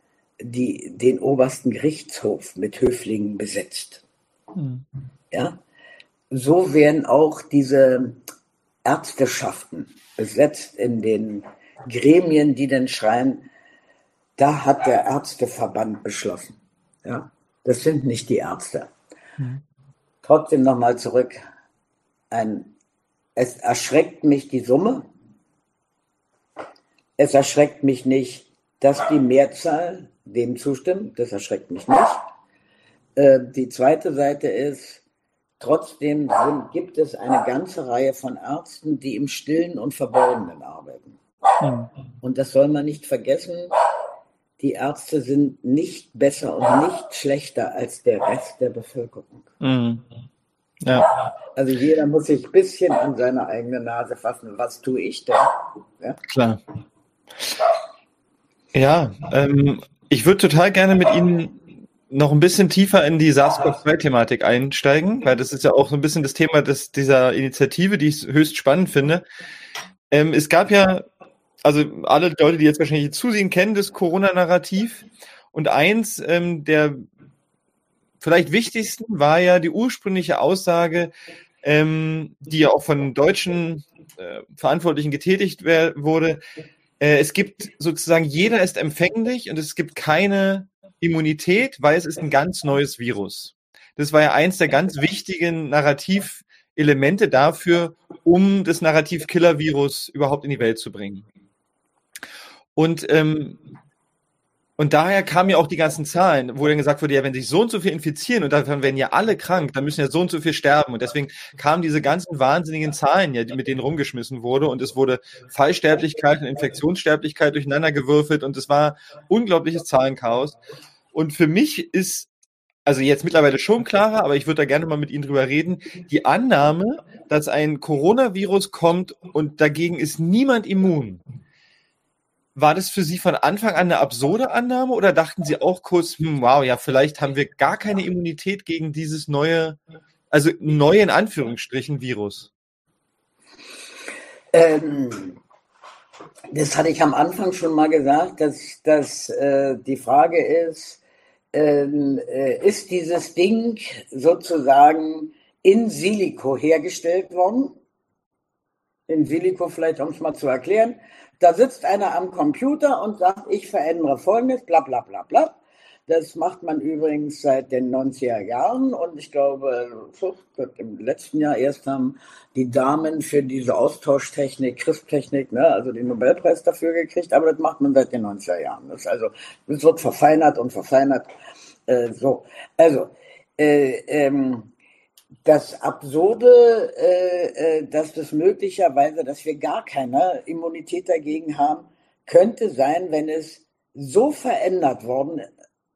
die den obersten Gerichtshof mit Höflingen besetzt. Mhm. Ja? So werden auch diese Ärzteschaften besetzt in den Gremien, die dann schreien, da hat der Ärzteverband beschlossen. Ja? Das sind nicht die Ärzte. Mhm. Trotzdem nochmal zurück. Ein, es erschreckt mich die Summe. Es erschreckt mich nicht, dass die Mehrzahl dem zustimmt. Das erschreckt mich nicht. Äh, die zweite Seite ist, trotzdem sind, gibt es eine ganze Reihe von Ärzten, die im Stillen und Verborgenen arbeiten. Mhm. Und das soll man nicht vergessen. Die Ärzte sind nicht besser und nicht schlechter als der Rest der Bevölkerung. Mhm. Ja. Also jeder muss sich ein bisschen an seine eigene Nase fassen. Was tue ich denn? Ja? Klar. Ja, ähm, ich würde total gerne mit Ihnen noch ein bisschen tiefer in die SARS-CoV-2-Thematik einsteigen, weil das ist ja auch so ein bisschen das Thema des, dieser Initiative, die ich höchst spannend finde. Ähm, es gab ja, also alle Leute, die jetzt wahrscheinlich zusehen, kennen das Corona-Narrativ. Und eins ähm, der vielleicht wichtigsten war ja die ursprüngliche Aussage, ähm, die ja auch von deutschen äh, Verantwortlichen getätigt wurde. Äh, es gibt sozusagen, jeder ist empfänglich und es gibt keine Immunität, weil es ist ein ganz neues Virus. Das war ja eins der ganz wichtigen Narrativelemente dafür, um das Narrativ Killer-Virus überhaupt in die Welt zu bringen. Und ähm, und daher kamen ja auch die ganzen Zahlen, wo dann gesagt wurde, ja, wenn sich so und so viel infizieren und dann werden ja alle krank, dann müssen ja so und so viel sterben. Und deswegen kamen diese ganzen wahnsinnigen Zahlen ja, mit denen rumgeschmissen wurde. Und es wurde Fallsterblichkeit und Infektionssterblichkeit durcheinander gewürfelt und es war unglaubliches Zahlenchaos. Und für mich ist also jetzt mittlerweile schon klarer, aber ich würde da gerne mal mit Ihnen drüber reden. Die Annahme, dass ein Coronavirus kommt und dagegen ist niemand immun, war das für Sie von Anfang an eine absurde Annahme oder dachten Sie auch kurz, hm, wow, ja, vielleicht haben wir gar keine Immunität gegen dieses neue, also neue in Anführungsstrichen Virus? Ähm, das hatte ich am Anfang schon mal gesagt, dass, dass äh, die Frage ist, ähm, äh, ist dieses Ding sozusagen in Silico hergestellt worden? In Silico vielleicht, um es mal zu erklären. Da sitzt einer am Computer und sagt, ich verändere Folgendes, bla bla bla bla. Das macht man übrigens seit den 90er Jahren und ich glaube, im letzten Jahr erst haben die Damen für diese Austauschtechnik, CRISP-Technik, ne, also den Nobelpreis dafür gekriegt, aber das macht man seit den 90er Jahren. Das also, das wird verfeinert und verfeinert. Äh, so, also, äh, ähm, das Absurde, äh, äh, dass das möglicherweise, dass wir gar keine Immunität dagegen haben, könnte sein, wenn es so verändert worden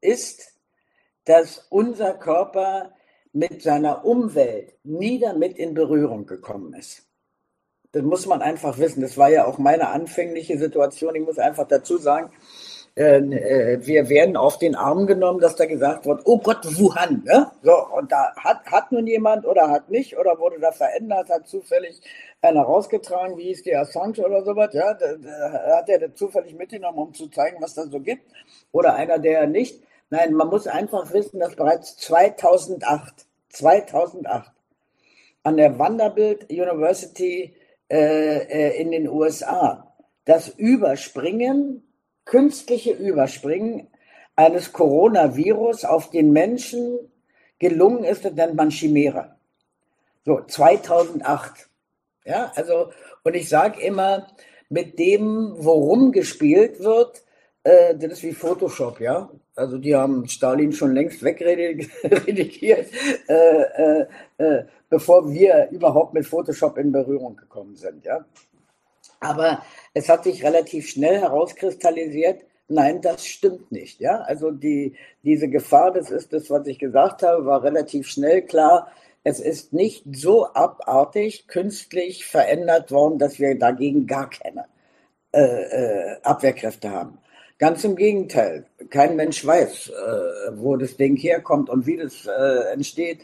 ist, dass unser Körper mit seiner Umwelt nie damit in Berührung gekommen ist. Das muss man einfach wissen. Das war ja auch meine anfängliche Situation. Ich muss einfach dazu sagen, ähm, äh, wir werden auf den Arm genommen, dass da gesagt wird, oh Gott, Wuhan. Ne? So, und da hat, hat nun jemand oder hat nicht oder wurde da verändert, hat zufällig einer rausgetragen, wie hieß die Assange oder sowas, ja, da, da hat er das zufällig mitgenommen, um zu zeigen, was da so gibt. Oder einer, der nicht. Nein, man muss einfach wissen, dass bereits 2008, 2008 an der Vanderbilt University äh, äh, in den USA das Überspringen, künstliche Überspringen eines Coronavirus auf den Menschen gelungen ist, das nennt man Chimäre. So, 2008. Ja, also, und ich sage immer, mit dem, worum gespielt wird, äh, das ist wie Photoshop, ja. Also die haben Stalin schon längst wegredigiert, <laughs> äh, äh, äh, bevor wir überhaupt mit Photoshop in Berührung gekommen sind, ja. Aber es hat sich relativ schnell herauskristallisiert, nein, das stimmt nicht, ja. Also die, diese Gefahr, das ist das, was ich gesagt habe, war relativ schnell klar. Es ist nicht so abartig künstlich verändert worden, dass wir dagegen gar keine äh, äh, Abwehrkräfte haben. Ganz im Gegenteil. Kein Mensch weiß, äh, wo das Ding herkommt und wie das äh, entsteht.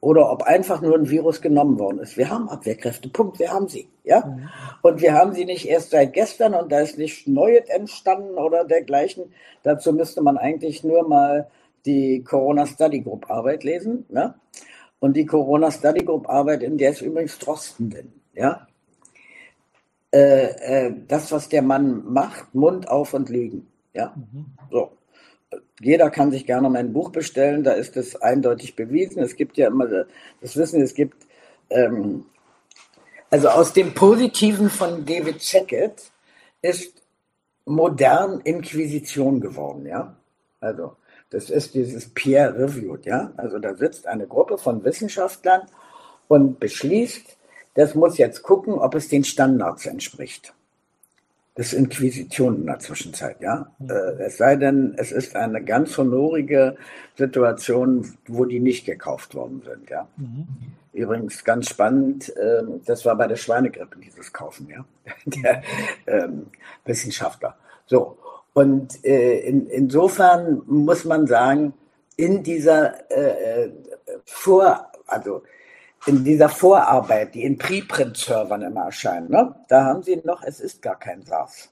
Oder ob einfach nur ein Virus genommen worden ist. Wir haben Abwehrkräfte, Punkt, wir haben sie. Ja? Mhm. Und wir haben sie nicht erst seit gestern und da ist nichts Neues entstanden oder dergleichen. Dazu müsste man eigentlich nur mal die Corona Study Group Arbeit lesen. Ne? Und die Corona Study Group Arbeit, in der ist übrigens Drosten drin. Ja? Äh, äh, das, was der Mann macht, Mund auf und legen. Ja, mhm. so. Jeder kann sich gerne mein Buch bestellen, da ist es eindeutig bewiesen. Es gibt ja immer das Wissen, es gibt, ähm, also aus dem Positiven von David Sackett ist modern Inquisition geworden, ja. Also, das ist dieses Peer Reviewed, ja. Also, da sitzt eine Gruppe von Wissenschaftlern und beschließt, das muss jetzt gucken, ob es den Standards entspricht. Das ist Inquisition in der Zwischenzeit, ja. Mhm. Äh, es sei denn, es ist eine ganz honorige Situation, wo die nicht gekauft worden sind, ja. Mhm. Übrigens ganz spannend, äh, das war bei der Schweinegrippe dieses Kaufen, ja, <laughs> der ähm, Wissenschaftler. So, und äh, in, insofern muss man sagen, in dieser äh, äh Vor, also in dieser Vorarbeit, die in Preprint-Servern immer erscheinen, ne? da haben sie noch, es ist gar kein SARS.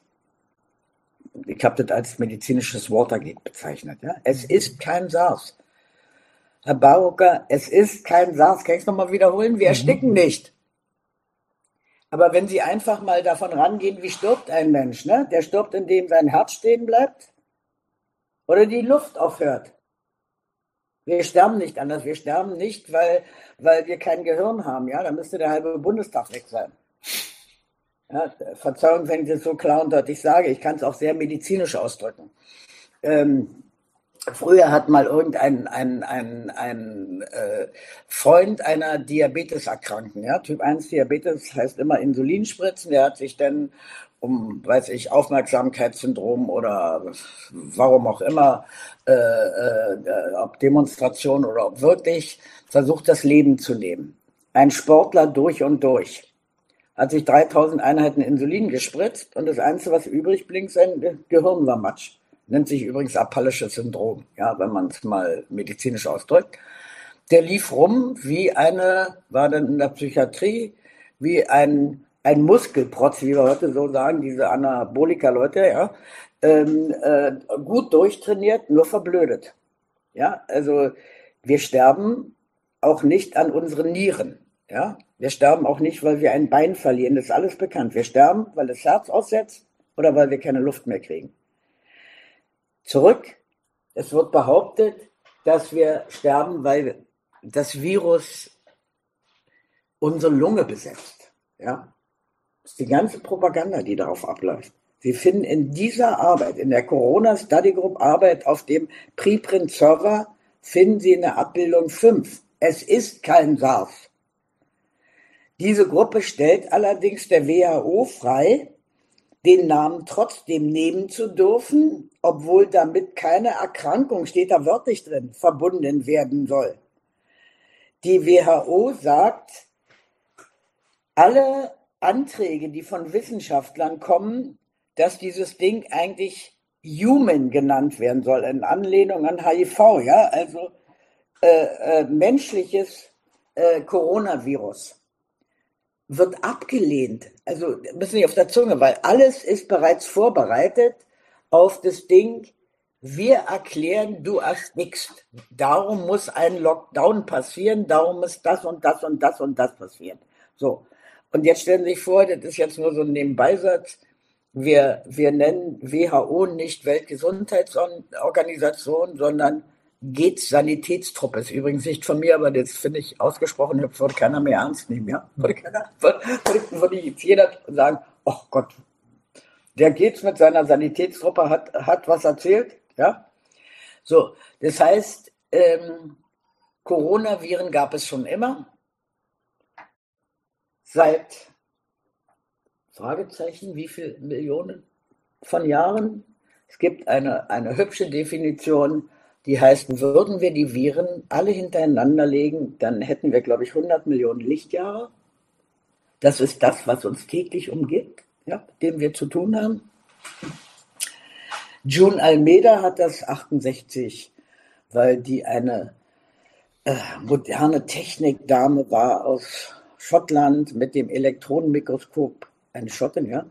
Ich habe das als medizinisches Watergate bezeichnet. Ja? Es ist kein SARS. Herr Barocker, es ist kein SARS. Kann ich es nochmal wiederholen? Wir mhm. ersticken nicht. Aber wenn Sie einfach mal davon rangehen, wie stirbt ein Mensch? Ne? Der stirbt, indem sein Herz stehen bleibt oder die Luft aufhört. Wir sterben nicht anders. Wir sterben nicht, weil, weil wir kein Gehirn haben. Ja, da müsste der halbe Bundestag weg sein. Ja, Verzeihung, wenn ich das so klar und deutlich sage. Ich kann es auch sehr medizinisch ausdrücken. Ähm, früher hat mal irgendein ein, ein, ein äh, Freund einer Diabeteserkrankten, ja, Typ 1 Diabetes heißt immer Insulinspritzen, der hat sich dann um, weiß ich, Aufmerksamkeitssyndrom oder warum auch immer, äh, äh, ob Demonstration oder ob wirklich, versucht das Leben zu nehmen. Ein Sportler durch und durch. Hat sich 3000 Einheiten Insulin gespritzt und das Einzige, was übrig blinkt, sein Gehirn war Matsch. Nennt sich übrigens apallisches Syndrom, ja, wenn man es mal medizinisch ausdrückt. Der lief rum wie eine, war dann in der Psychiatrie, wie ein ein Muskelprotz, wie wir heute so sagen, diese Anabolika-Leute, ja, ähm, äh, gut durchtrainiert, nur verblödet. Ja, also wir sterben auch nicht an unseren Nieren. Ja, wir sterben auch nicht, weil wir ein Bein verlieren. Das ist alles bekannt. Wir sterben, weil das Herz aussetzt oder weil wir keine Luft mehr kriegen. Zurück. Es wird behauptet, dass wir sterben, weil das Virus unsere Lunge besetzt. Ja, die ganze Propaganda, die darauf abläuft. Sie finden in dieser Arbeit, in der Corona Study Group Arbeit auf dem Preprint Server, finden Sie in der Abbildung 5 Es ist kein SARS. Diese Gruppe stellt allerdings der WHO frei, den Namen trotzdem nehmen zu dürfen, obwohl damit keine Erkrankung, steht da wörtlich drin, verbunden werden soll. Die WHO sagt, alle Anträge, die von Wissenschaftlern kommen, dass dieses Ding eigentlich Human genannt werden soll, in Anlehnung an HIV, ja, also äh, äh, menschliches äh, Coronavirus, wird abgelehnt. Also müssen nicht auf der Zunge, weil alles ist bereits vorbereitet auf das Ding. Wir erklären, du erstickst. Darum muss ein Lockdown passieren, darum muss das und das und das und das passieren. So. Und jetzt stellen Sie sich vor, das ist jetzt nur so ein Nebenbeisatz. Wir, wir nennen WHO nicht Weltgesundheitsorganisation, sondern GETS Sanitätstruppe. Ist übrigens nicht von mir, aber das finde ich ausgesprochen, das würde keiner mehr ernst nehmen. Ja? Würde, keiner, würde, würde jetzt jeder sagen, oh Gott, der GETS mit seiner Sanitätstruppe hat, hat was erzählt. Ja? So, das heißt, ähm, Coronaviren gab es schon immer. Seit Fragezeichen, wie viele Millionen von Jahren? Es gibt eine, eine hübsche Definition, die heißt, würden wir die Viren alle hintereinander legen, dann hätten wir, glaube ich, 100 Millionen Lichtjahre. Das ist das, was uns täglich umgibt, ja, mit dem wir zu tun haben. June Almeida hat das 68, weil die eine äh, moderne Technikdame war aus Schottland mit dem Elektronenmikroskop eine Schottin, ja,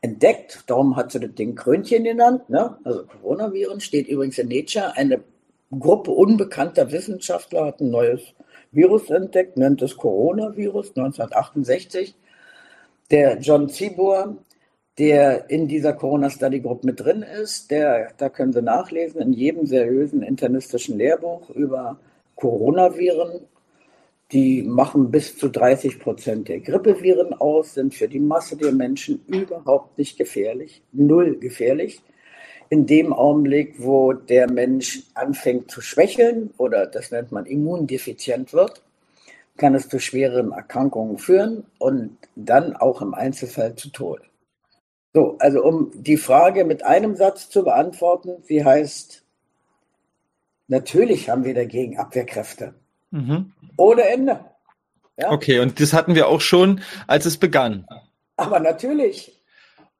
entdeckt. Darum hat sie das Ding Krönchen genannt. Ne? Also Coronaviren steht übrigens in Nature. Eine Gruppe unbekannter Wissenschaftler hat ein neues Virus entdeckt, nennt es Coronavirus 1968. Der John Zibor, der in dieser Corona-Study-Group mit drin ist, der, da können Sie nachlesen, in jedem seriösen internistischen Lehrbuch über Coronaviren die machen bis zu 30 Prozent der Grippeviren aus, sind für die Masse der Menschen überhaupt nicht gefährlich, null gefährlich. In dem Augenblick, wo der Mensch anfängt zu schwächeln oder das nennt man immundefizient wird, kann es zu schweren Erkrankungen führen und dann auch im Einzelfall zu Tod. So, also um die Frage mit einem Satz zu beantworten, sie heißt, natürlich haben wir dagegen Abwehrkräfte. Mhm. Ohne Ende. Ja? Okay, und das hatten wir auch schon, als es begann. Aber natürlich.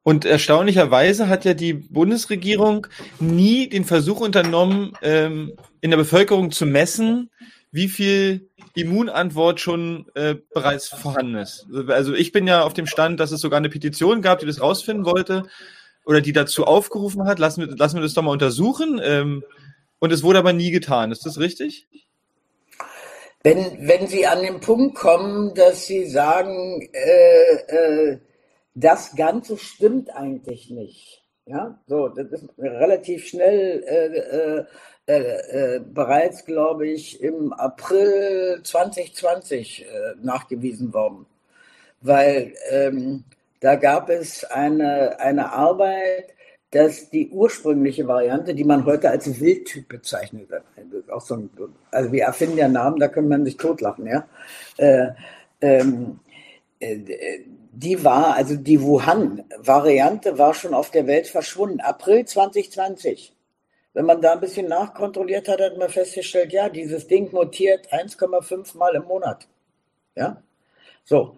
Und erstaunlicherweise hat ja die Bundesregierung nie den Versuch unternommen, ähm, in der Bevölkerung zu messen, wie viel Immunantwort schon äh, bereits vorhanden ist. Also ich bin ja auf dem Stand, dass es sogar eine Petition gab, die das rausfinden wollte oder die dazu aufgerufen hat, lassen wir, lassen wir das doch mal untersuchen. Ähm, und es wurde aber nie getan. Ist das richtig? Wenn, wenn Sie an den Punkt kommen, dass Sie sagen, äh, äh, das Ganze stimmt eigentlich nicht. Ja, so, das ist relativ schnell äh, äh, äh, äh bereits, glaube ich, im April 2020 äh, nachgewiesen worden. Weil ähm, da gab es eine, eine Arbeit, dass die ursprüngliche Variante, die man heute als Wildtyp bezeichnet, so ein, also wir erfinden ja Namen, da kann man sich totlachen, ja. Äh, ähm, äh, die war, also die Wuhan-Variante war schon auf der Welt verschwunden, April 2020. Wenn man da ein bisschen nachkontrolliert hat, hat man festgestellt, ja, dieses Ding mutiert 1,5 Mal im Monat. Ja, so.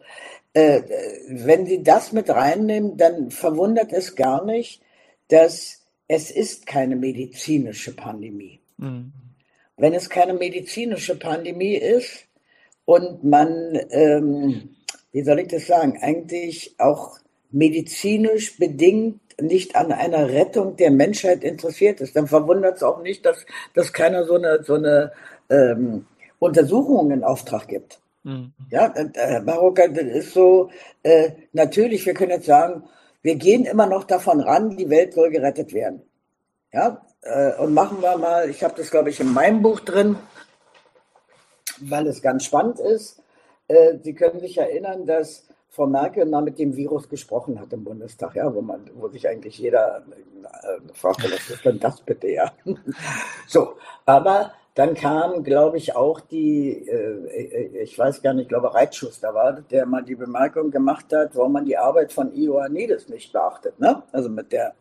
Äh, wenn Sie das mit reinnehmen, dann verwundert es gar nicht, dass es ist keine medizinische Pandemie. Mhm. Wenn es keine medizinische Pandemie ist und man, ähm, wie soll ich das sagen, eigentlich auch medizinisch bedingt nicht an einer Rettung der Menschheit interessiert ist, dann verwundert es auch nicht, dass, dass keiner so eine, so eine ähm, Untersuchung in Auftrag gibt. Mhm. Ja, äh, Marokka, das ist so, äh, natürlich, wir können jetzt sagen, wir gehen immer noch davon ran, die Welt soll gerettet werden. Ja, äh, und machen wir mal, ich habe das, glaube ich, in meinem Buch drin, weil es ganz spannend ist. Äh, Sie können sich erinnern, dass Frau Merkel mal mit dem Virus gesprochen hat im Bundestag, ja, wo man, wo sich eigentlich jeder äh, fragt, was ist denn das bitte, ja. <laughs> so, aber Dann kam, glaube ich, auch die, äh, ich weiß gar nicht, ich glaube Reitschuster war, der mal die Bemerkung gemacht hat, warum man die Arbeit von Ioannidis nicht beachtet. Ne? Also mit der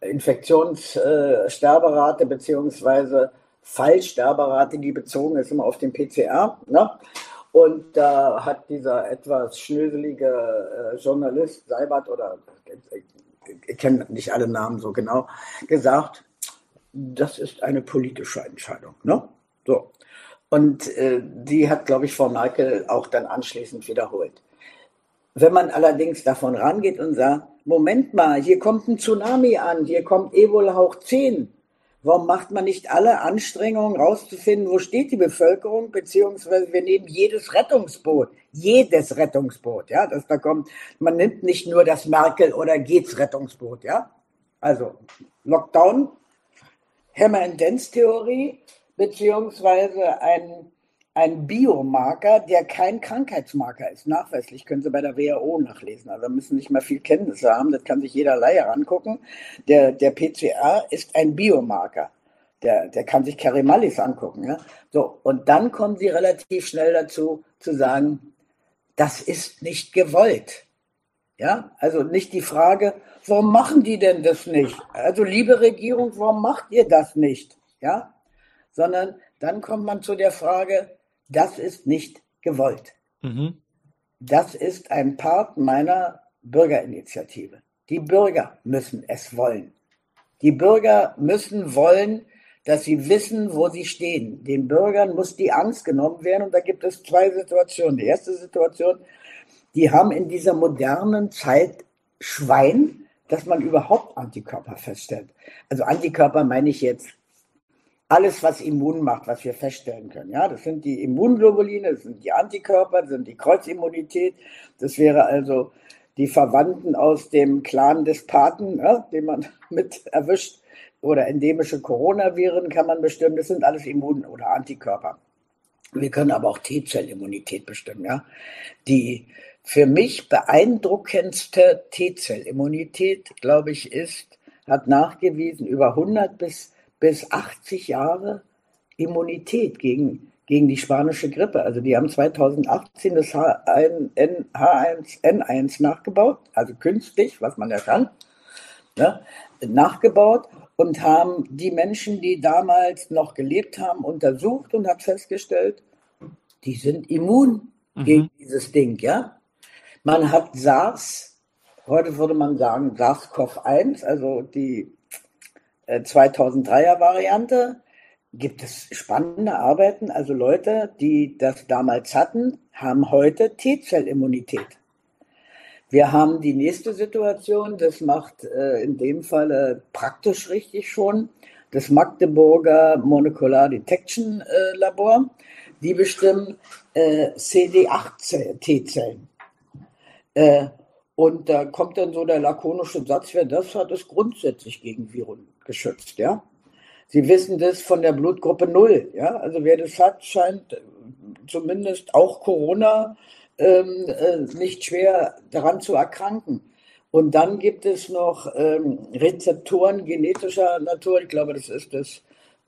Infektionssterberate äh, beziehungsweise Fallsterberate, die bezogen ist immer auf den PCR. Ne? Und da hat dieser etwas schnöselige äh, Journalist Seibert oder ich kenne nicht alle Namen so genau, gesagt, das ist eine politische Entscheidung. Ne? So. Und äh, die hat, glaube ich, Frau Merkel auch dann anschließend wiederholt. Wenn man allerdings davon rangeht und sagt, Moment mal, hier kommt ein Tsunami an, hier kommt Ebola hoch 10. Warum macht man nicht alle Anstrengungen rauszufinden, wo steht die Bevölkerung, beziehungsweise wir nehmen jedes Rettungsboot, jedes Rettungsboot, ja, das da kommt, man nimmt nicht nur das Merkel oder geht's Rettungsboot, ja. Also Lockdown, Hammer and Dance Theorie, beziehungsweise ein ein Biomarker, der kein Krankheitsmarker ist. Nachweislich können Sie bei der WHO nachlesen. Also müssen nicht mal viel Kenntnisse haben. Das kann sich jeder Laie angucken. Der, der PCR ist ein Biomarker. Der, der kann sich Karimallis angucken. Ja? So, und dann kommen Sie relativ schnell dazu, zu sagen, das ist nicht gewollt. Ja, also nicht die Frage, warum machen die denn das nicht? Also liebe Regierung, warum macht ihr das nicht? Ja, sondern dann kommt man zu der Frage, das ist nicht gewollt. Mhm. Das ist ein Part meiner Bürgerinitiative. Die Bürger müssen es wollen. Die Bürger müssen wollen, dass sie wissen, wo sie stehen. Den Bürgern muss die Angst genommen werden. Und da gibt es zwei Situationen. Die erste Situation, die haben in dieser modernen Zeit Schwein, dass man überhaupt Antikörper feststellt. Also Antikörper meine ich jetzt alles, was immun macht, was wir feststellen können. Ja, das sind die Immunglobuline, das sind die Antikörper, das sind die Kreuzimmunität. Das wäre also die Verwandten aus dem Clan des Paten, ja, den man <laughs> mit erwischt. Oder endemische Coronaviren kann man bestimmen. Das sind alles Immun- oder Antikörper. Wir können aber auch T-Zellimmunität bestimmen. Ja, die für mich beeindruckendste T-Zellimmunität, glaube ich, ist, hat nachgewiesen über 100 bis bis 80 Jahre Immunität gegen, gegen die spanische Grippe. Also die haben 2018 das H1N1 nachgebaut, also künstlich, was man ja kann, ne, nachgebaut und haben die Menschen, die damals noch gelebt haben, untersucht und hat festgestellt, die sind immun mhm. gegen dieses Ding, ja. Man hat SARS, heute würde man sagen SARS-CoV-1, also die 2003er äh, Variante gibt es spannende Arbeiten. Also Leute, die das damals hatten, haben heute T-Zellimmunität. Wir haben die nächste Situation, das macht äh, in dem Fall praktisch richtig schon, das Magdeburger Molecular Detection äh, Labor. Die bestimmen äh, CD8-T-Zellen. Äh, und da kommt dann so der lakonische Satz, wer das hat, ist grundsätzlich gegen Viren geschützt, ja. Sie wissen das von der Blutgruppe Null, ja. Also wer das hat, scheint äh, zumindest auch Corona ähm, äh, nicht schwer daran zu erkranken. Und dann gibt es noch ähm, Rezeptoren genetischer Natur. Ich glaube, das ist das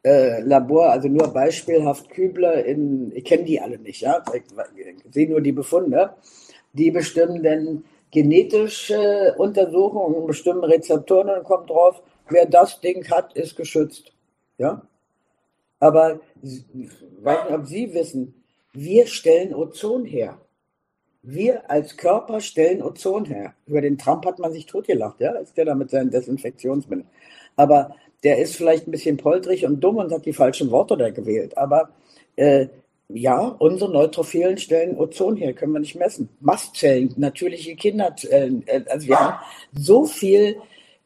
äh, Labor, also nur beispielhaft Kübler in, ich kenne die alle nicht, ja, ich, ich sehe nur die Befunde, die bestimmen denn genetische Untersuchungen, bestimmen Rezeptoren und kommt drauf, wer das Ding hat, ist geschützt. Ja? Aber ich weiß nicht, ob Sie wissen, wir stellen Ozon her. Wir als Körper stellen Ozon her. Über den Trump hat man sich totgelacht, ja, ist der da mit seinen Desinfektionsmitteln. Aber der ist vielleicht ein bisschen poltrig und dumm und hat die falschen Worte da gewählt. Aber äh, ja, unsere Neutrophilen stellen Ozon her, können wir nicht messen. Mastzellen, natürliche Kinderzellen. Äh, also wir haben so viel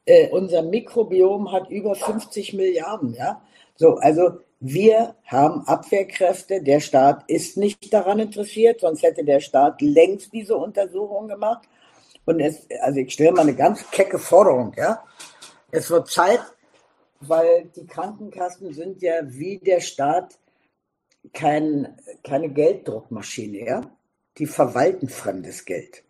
äh, unser Mikrobiom hat über 50 Milliarden, ja. So, also wir haben Abwehrkräfte. Der Staat ist nicht daran interessiert, sonst hätte der Staat längst diese Untersuchung gemacht. Und es, also ich stelle mal eine ganz kecke Forderung, ja. Es wird Zeit, weil die Krankenkassen sind ja wie der Staat kein, keine Gelddruckmaschine, ja. Die verwalten fremdes Geld.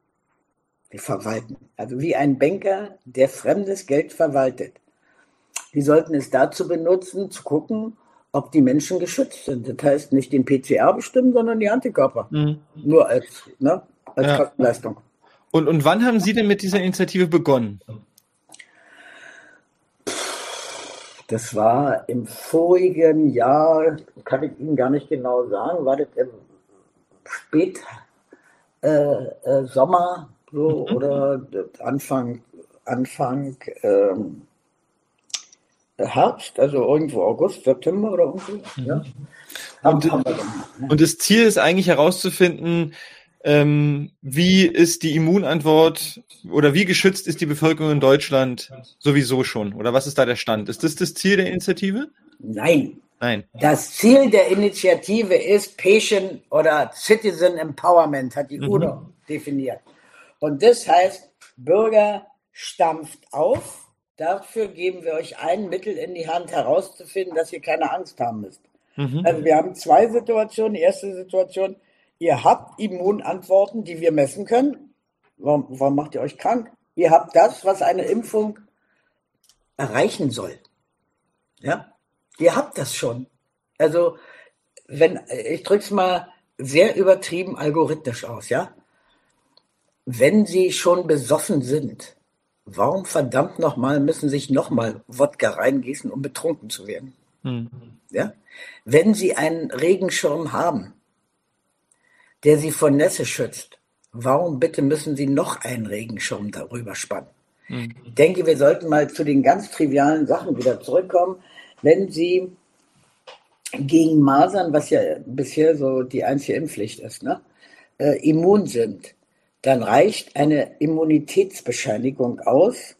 Die verwalten. Also wie ein Banker, der fremdes Geld verwaltet. Die sollten es dazu benutzen, zu gucken, ob die Menschen geschützt sind. Das heißt nicht den PCR bestimmen, sondern die Antikörper. Mhm. Nur als, ne, als ja. Kostenleistung. Und, und wann haben Sie denn mit dieser Initiative begonnen? Das war im vorigen Jahr, kann ich Ihnen gar nicht genau sagen, war das im Spät äh, äh, Sommer so, mhm. oder Anfang, Anfang ähm, Herbst, also irgendwo August, September oder irgendwie. Mhm. Ja. Und, ne? und, das Ziel ist eigentlich herauszufinden, ähm, wie ist die Immunantwort oder wie geschützt ist die Bevölkerung in Deutschland sowieso schon? Oder was ist da der Stand? Ist das das Ziel der Initiative? Nein. Nein. Das Ziel der Initiative ist Patient oder Citizen Empowerment, hat die mhm. UNO definiert. Und das heißt, Bürger stampft auf, Dafür geben wir euch ein Mittel in die Hand, herauszufinden, dass ihr keine Angst haben müsst. Mhm. Also wir haben zwei Situationen. Die erste Situation, ihr habt Immunantworten, die wir messen können. Warum, warum macht ihr euch krank? Ihr habt das, was eine Impfung erreichen soll. Ja, ihr habt das schon. Also, wenn, ich drücke es mal sehr übertrieben algorithmisch aus, ja. Wenn Sie schon besoffen sind, Warum verdammt nochmal müssen sich nochmal Wodka reingießen, um betrunken zu werden? Mhm. Ja? Wenn Sie einen Regenschirm haben, der Sie vor Nässe schützt, warum bitte müssen Sie noch einen Regenschirm darüber spannen? Mhm. Ich denke, wir sollten mal zu den ganz trivialen Sachen wieder zurückkommen. Wenn Sie gegen Masern, was ja bisher so die einzige Impfpflicht ist, ne, äh, immun sind, dann reicht eine Immunitätsbescheinigung aus,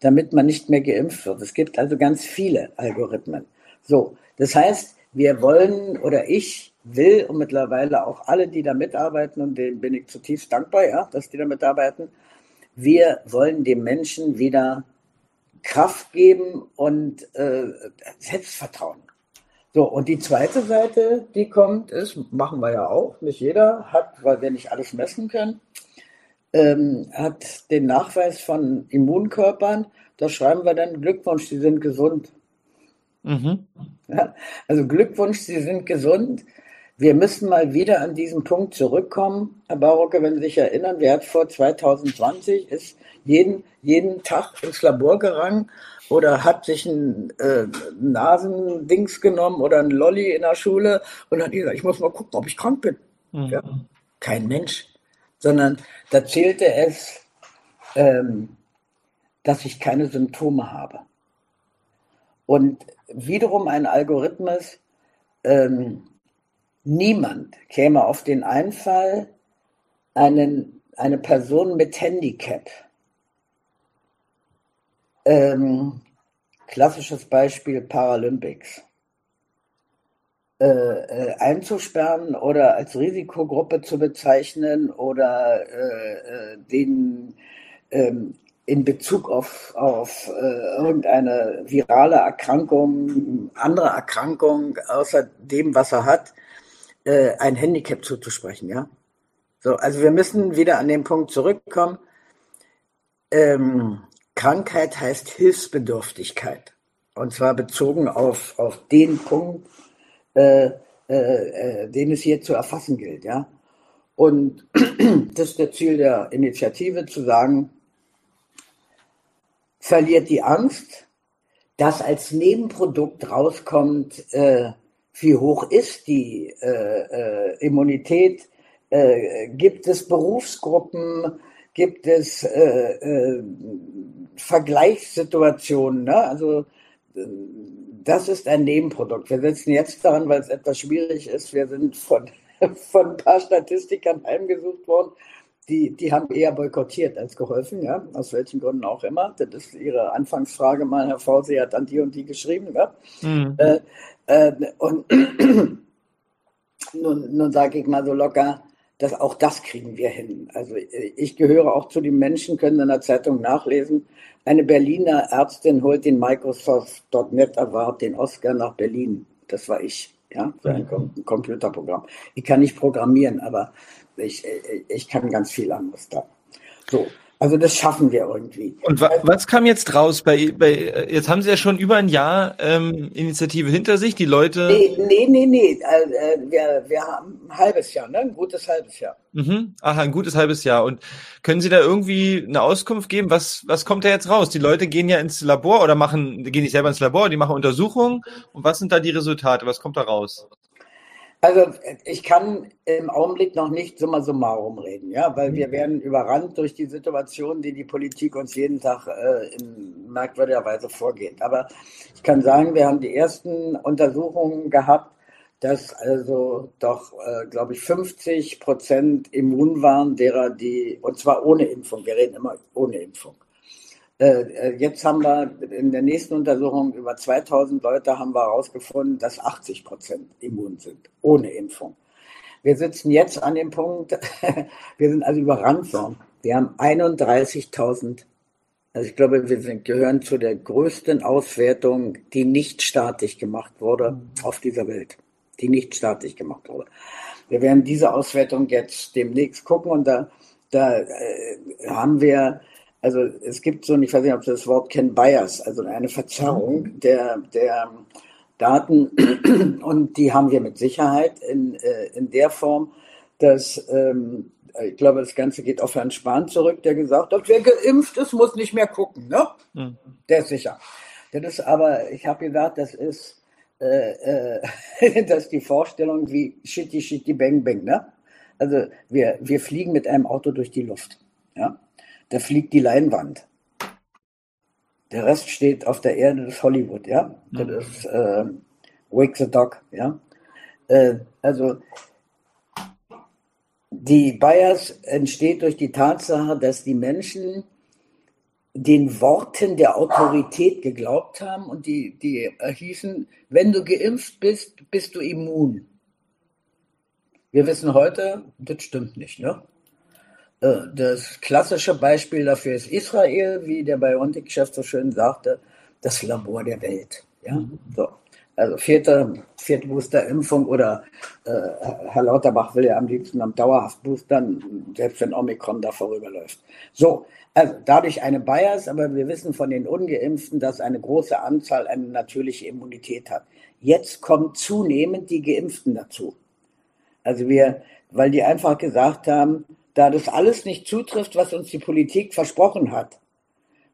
damit man nicht mehr geimpft wird. Es gibt also ganz viele Algorithmen. So, das heißt, wir wollen oder ich will und mittlerweile auch alle, die da mitarbeiten, und denen bin ich zutiefst dankbar, ja, dass die da mitarbeiten, wir wollen dem Menschen wieder Kraft geben und äh, Selbstvertrauen. So, und die zweite Seite, die kommt, ist, machen wir ja auch, nicht jeder hat, weil wir nicht alles messen können, ähm, hat den Nachweis von Immunkörpern. Da schreiben wir dann Glückwunsch, Sie sind gesund. Mhm. Ja, also Glückwunsch, Sie sind gesund. Wir müssen mal wieder an diesen Punkt zurückkommen. Herr Barocke, wenn Sie sich erinnern, wer hat vor 2020 ist jeden, jeden Tag ins Labor gerangen oder hat sich ein äh, Nasendings genommen oder ein Lolli in der Schule und hat gesagt, ich muss mal gucken, ob ich krank bin. Mhm. Ja? Kein Mensch sondern da zählte es, ähm, dass ich keine Symptome habe. Und wiederum ein Algorithmus, ähm, niemand käme auf den Einfall, einen, eine Person mit Handicap, ähm, klassisches Beispiel Paralympics, äh, äh, einzusperren oder als Risikogruppe zu bezeichnen oder äh, äh, den ähm, in Bezug auf, auf äh, irgendeine virale Erkrankung, andere Erkrankung außer dem, was er hat, äh, ein Handicap zuzusprechen, ja. So, also wir müssen wieder an den Punkt zurückkommen. Ähm, Krankheit heißt Hilfsbedürftigkeit. Und zwar bezogen auf, auf den Punkt, äh, äh, äh, den es hier zu erfassen gilt. Ja? Und <clears throat> das ist der Ziel der Initiative, zu sagen, verliert die Angst, dass als Nebenprodukt rauskommt, äh, wie hoch ist die äh, äh, Immunität, äh, gibt es Berufsgruppen, gibt es Vergleichssituationen. Ne? Also das ist ein Nebenprodukt. Wir sitzen jetzt daran, weil es etwas schwierig ist. Wir sind von, <laughs> von ein paar Statistikern heimgesucht worden. Die, die haben eher boykottiert als geholfen, ja, aus welchen Gründen auch immer. Das ist Ihre Anfangsfrage mal, Herr Fause hat an die und die geschrieben, ja. Mhm. Äh, äh, und <clears throat> nun, nun sage ich mal so locker, dass auch das kriegen wir hin. Also ich gehöre auch zu den Menschen, können in der Zeitung nachlesen, eine Berliner Ärztin holt den Microsoft.NET Award, den Oscar nach Berlin. Das war ich, ja, für ein, Com ein Computerprogramm. Ich kann nicht programmieren, aber ich, ich kann ganz viel anderes da. So. Also das schaffen wir irgendwie. Und wa was kam jetzt raus? Bei, bei, jetzt haben Sie ja schon über ein Jahr ähm, Initiative hinter sich, die Leute. Nee, nee, nee, nee. Äh, wir, wir haben ein halbes Jahr, ne? Ein gutes halbes Jahr. Mhm. Ach, ein gutes halbes Jahr. Und können Sie da irgendwie eine Auskunft geben? Was, was kommt da jetzt raus? Die Leute gehen ja ins Labor oder machen, gehen nicht selber ins Labor, die machen Untersuchungen. Und was sind da die Resultate? Was kommt da raus? Also ich kann im Augenblick noch nicht summa summarum reden, ja, weil wir mhm. werden überrannt durch die Situation, die die Politik uns jeden Tag äh, in merkwürdiger Weise vorgeht. Aber ich kann sagen, wir haben die ersten Untersuchungen gehabt, dass also doch, äh, glaube ich, 50 Prozent immun waren derer, die, und zwar ohne Impfung, wir reden immer ohne Impfung. Äh, äh, jetzt haben wir in der nächsten Untersuchung über 2000 Leute haben wir herausgefunden, dass 80 Prozent immun sind, ohne Impfung. Wir sitzen jetzt an dem Punkt, <laughs> wir sind also überrannt worden. Wir haben 31.000, also ich glaube, wir gehören zu der größten Auswertung, die nicht staatlich gemacht wurde auf dieser Welt, die nicht staatlich gemacht wurde. Wir werden diese Auswertung jetzt demnächst gucken und da, da äh, haben wir also es gibt so, ich weiß nicht, ob Sie das Wort kennen, Bias, also eine Verzerrung mhm. der, der Daten <clears throat> und die haben wir mit Sicherheit in, äh, in der Form, dass ähm, ich glaube, das Ganze geht auf Herrn Spahn zurück, der gesagt hat, wer geimpft ist, muss nicht mehr gucken. Ne? Mhm. Der ist sicher. Das ist aber, ich habe gesagt, das ist, äh, äh, <laughs> das ist die Vorstellung wie shitty, shitty, bang, bang. Ne? Also wir, wir fliegen mit einem Auto durch die Luft. Ja? Da fliegt die Leinwand. Der Rest steht auf der Erde des Hollywood, ja. Das mhm. ist äh, Wake the Dog, ja. Äh, also die Bias entsteht durch die Tatsache, dass die Menschen den Worten der Autorität geglaubt haben und die, die hießen, wenn du geimpft bist, bist du immun. Wir wissen heute, das stimmt nicht. Ne? Äh, das klassische Beispiel dafür ist Israel, wie der BioNTech-Chef so schön sagte, das Labor der Welt. Ja? Mhm. So. Also vierte, vierte Booster-Impfung oder äh, Herr Lauterbach will ja am liebsten am dauerhaft boostern, selbst wenn Omikron da vorüberläuft. So, also dadurch eine Bias, aber wir wissen von den Ungeimpften, dass eine große Anzahl eine natürliche Immunität hat. Jetzt kommen zunehmend die Geimpften dazu. Also wir, weil die einfach gesagt haben, da das alles nicht zutrifft, was uns die Politik versprochen hat,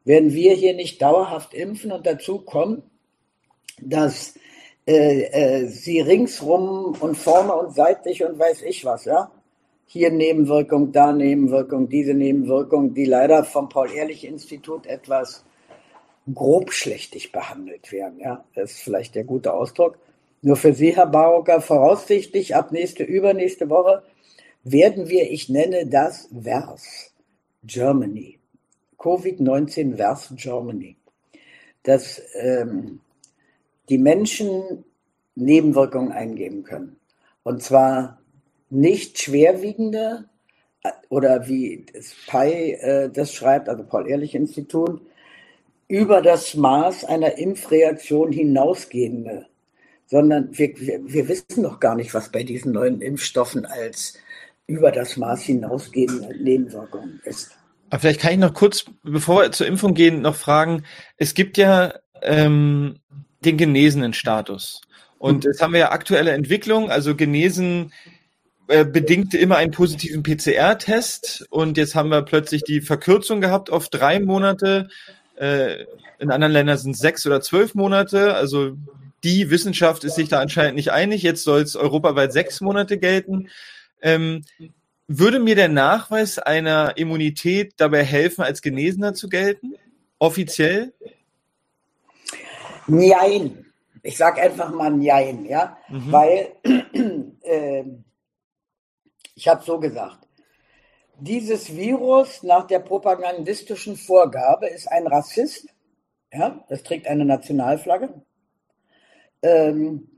werden wir hier nicht dauerhaft impfen und dazu kommen, dass äh, äh, sie ringsrum und vorne und seitlich und weiß ich was, ja, hier Nebenwirkung, da Nebenwirkung, diese Nebenwirkung, die leider vom Paul-Ehrlich-Institut etwas grobschlächtig behandelt werden. Ja, das ist vielleicht der gute Ausdruck. Nur für Sie, Herr Barocker, voraussichtlich ab nächste, übernächste Woche werden wir, ich nenne das VERS, Germany, Covid-19 VERS Germany, dass ähm, die Menschen Nebenwirkungen eingeben können. Und zwar nicht schwerwiegende äh, oder wie das PI äh, das schreibt, also Paul-Ehrlich-Institut, über das Maß einer Impfreaktion hinausgehende, sondern wir, wir, wir wissen noch gar nicht, was bei diesen neuen Impfstoffen als über das Maß hinausgehende Nebenwirkungen ist. Aber vielleicht kann ich noch kurz, bevor wir zur Impfung gehen, noch fragen. Es gibt ja ähm, den genesenen Status. Und jetzt haben wir ja aktuelle Entwicklung, also genesen äh, bedingte immer einen positiven PCR-Test und jetzt haben wir plötzlich die Verkürzung gehabt auf drei Monate. Äh, in anderen Ländern sind es sechs oder zwölf Monate. Also die Wissenschaft ist sich da anscheinend nicht einig. Jetzt soll es europaweit sechs Monate gelten. Ähm, würde mir der Nachweis einer Immunität dabei helfen, als Genesener zu gelten? Offiziell? Nein. Ich sage einfach mal Nein, ja, mhm. weil <clears throat> äh, ich habe so gesagt, dieses Virus nach der propagandistischen Vorgabe ist ein Rassist, ja, das trägt eine Nationalflagge. Ähm,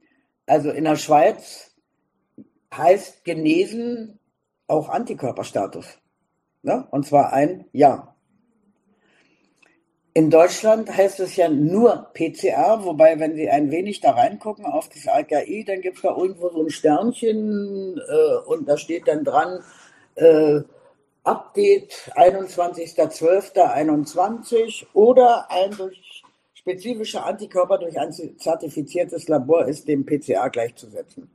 also in der Schweiz heißt genesen auch Antikörperstatus. Ne? Und zwar ein Ja. In Deutschland heißt es ja nur PCR, wobei, wenn Sie ein wenig da reingucken auf das AKI, dann gibt es da irgendwo so ein Sternchen äh, und da steht dann dran, äh, Update 21.12.21 oder ein durch spezifische Antikörper durch ein zertifiziertes Labor ist dem PCA gleichzusetzen.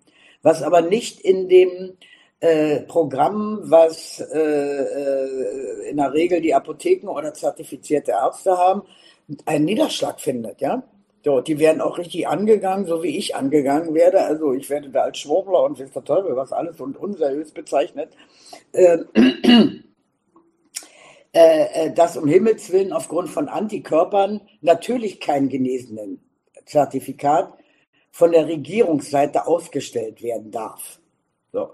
Was aber nicht in dem äh, Programm, was äh, äh, in der Regel die Apotheken oder zertifizierte Ärzte haben, einen Niederschlag findet, ja. So, die werden auch richtig angegangen, so wie ich angegangen werde. Also ich werde da als Schwurbler und der Teufel was alles und unseriös bezeichnet. Ähm, <clears throat> äh, äh, dass um Himmels Willen aufgrund von Antikörpern natürlich kein genesenen Zertifikat von der Regierungsseite ausgestellt werden darf. So.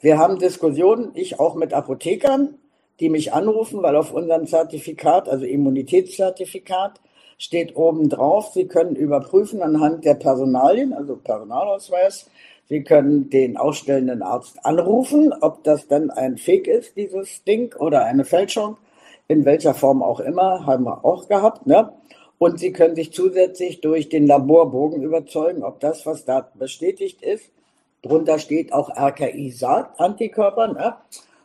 Wir haben Diskussionen, ich auch mit Apothekern, die mich anrufen, weil auf unserem Zertifikat, also Immunitätszertifikat, steht oben drauf, Sie können überprüfen anhand der Personalien, also Personalausweis, Sie können den ausstellenden Arzt anrufen, ob das dann ein Fake ist, dieses Ding, oder eine Fälschung, in welcher Form auch immer, haben wir auch gehabt. Ne? Und Sie können sich zusätzlich durch den Laborbogen überzeugen, ob das, was da bestätigt ist, Drunter steht auch RKI sagt Antikörper. Ne?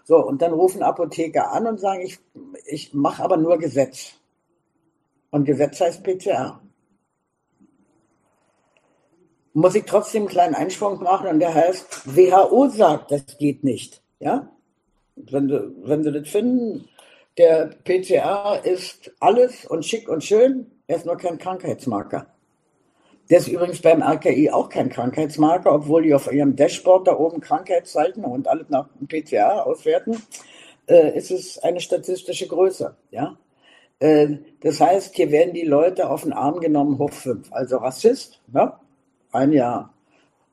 So, und dann rufen Apotheker an und sagen, ich, ich mache aber nur Gesetz. Und Gesetz heißt PCR. Muss ich trotzdem einen kleinen Einschwung machen und der heißt, WHO sagt, das geht nicht. Ja? Wenn wenn Sie das finden, der PCR ist alles und schick und schön, er ist nur kein Krankheitsmarker. Der ist übrigens beim RKI auch kein Krankheitsmarker, obwohl die auf ihrem Dashboard da oben Krankheitszeiten und alles nach PCA auswerten, äh, ist es eine statistische Größe. Ja? Äh, das heißt, hier werden die Leute auf den Arm genommen hoch fünf. Also Rassist, ne? ein Jahr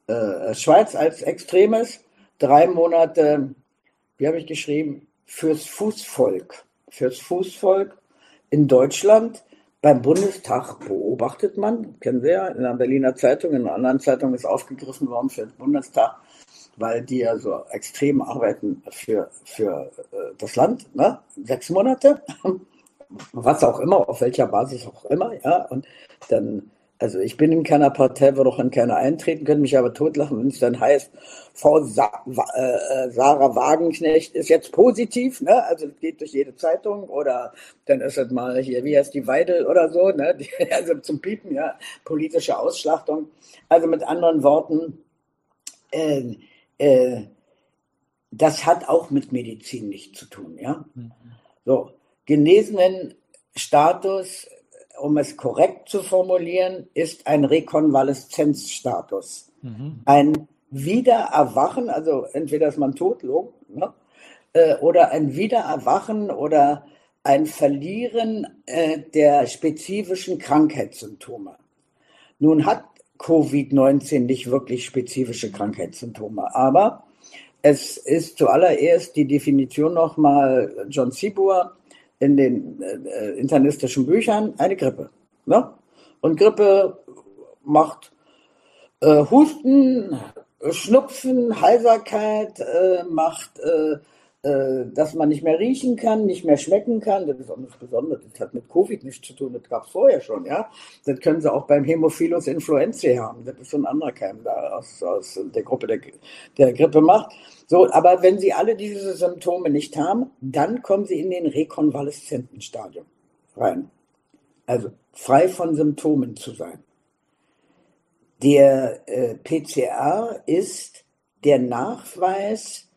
äh, Schweiz als Extremes, drei Monate, wie habe ich geschrieben, fürs Fußvolk. Fürs Fußvolk in Deutschland beim Bundestag beobachtet man, kennen Sie ja, in der Berliner Zeitung, in einer anderen Zeitung ist aufgegriffen worden für den Bundestag, weil die ja so extrem arbeiten für, für äh, das Land, ne? sechs Monate, <laughs> was auch immer, auf welcher Basis auch immer, ja, und dann also ich bin in keiner Partei, würde auch in keiner eintreten, könnte mich aber totlachen, wenn es dann heißt, Frau Sa äh, Sarah Wagenknecht ist jetzt positiv, ne? also das geht durch jede Zeitung oder dann ist es mal hier, wie heißt die Weidel oder so, ne? Die, <laughs> also zum Piepen, ja, politische Ausschlachtung. Also mit anderen Worten, äh, äh, das hat auch mit Medizin nichts zu tun, ja. Mhm. So, genesenen Status um es korrekt zu formulieren, ist ein Rekonvaleszenzstatus. Mhm. Ein Wiedererwachen, also entweder ist man tot, ne? Äh, oder ein Wiedererwachen oder ein Verlieren äh, der spezifischen Krankheitssymptome. Nun hat Covid-19 nicht wirklich spezifische Krankheitssymptome, aber es ist zuallererst die Definition nochmal John Sibur, in den äh, internistischen Büchern eine Grippe. Ne? Und Grippe macht äh, Husten, Schnupfen, Heiserkeit, äh, macht, äh, dass man nicht mehr riechen kann, nicht mehr schmecken kann. Das ist auch nichts Besonderes. Das hat mit Covid nichts zu tun. Das gab es vorher schon. Ja, das können Sie auch beim Hämophilus influenzae haben. Das ist so ein anderer Keim, der aus, aus der Gruppe der, der Grippe macht. So, aber wenn Sie alle diese Symptome nicht haben, dann kommen Sie in den rekonvaleszenten Stadium rein. Also frei von Symptomen zu sein. Der äh, PCR ist der Nachweis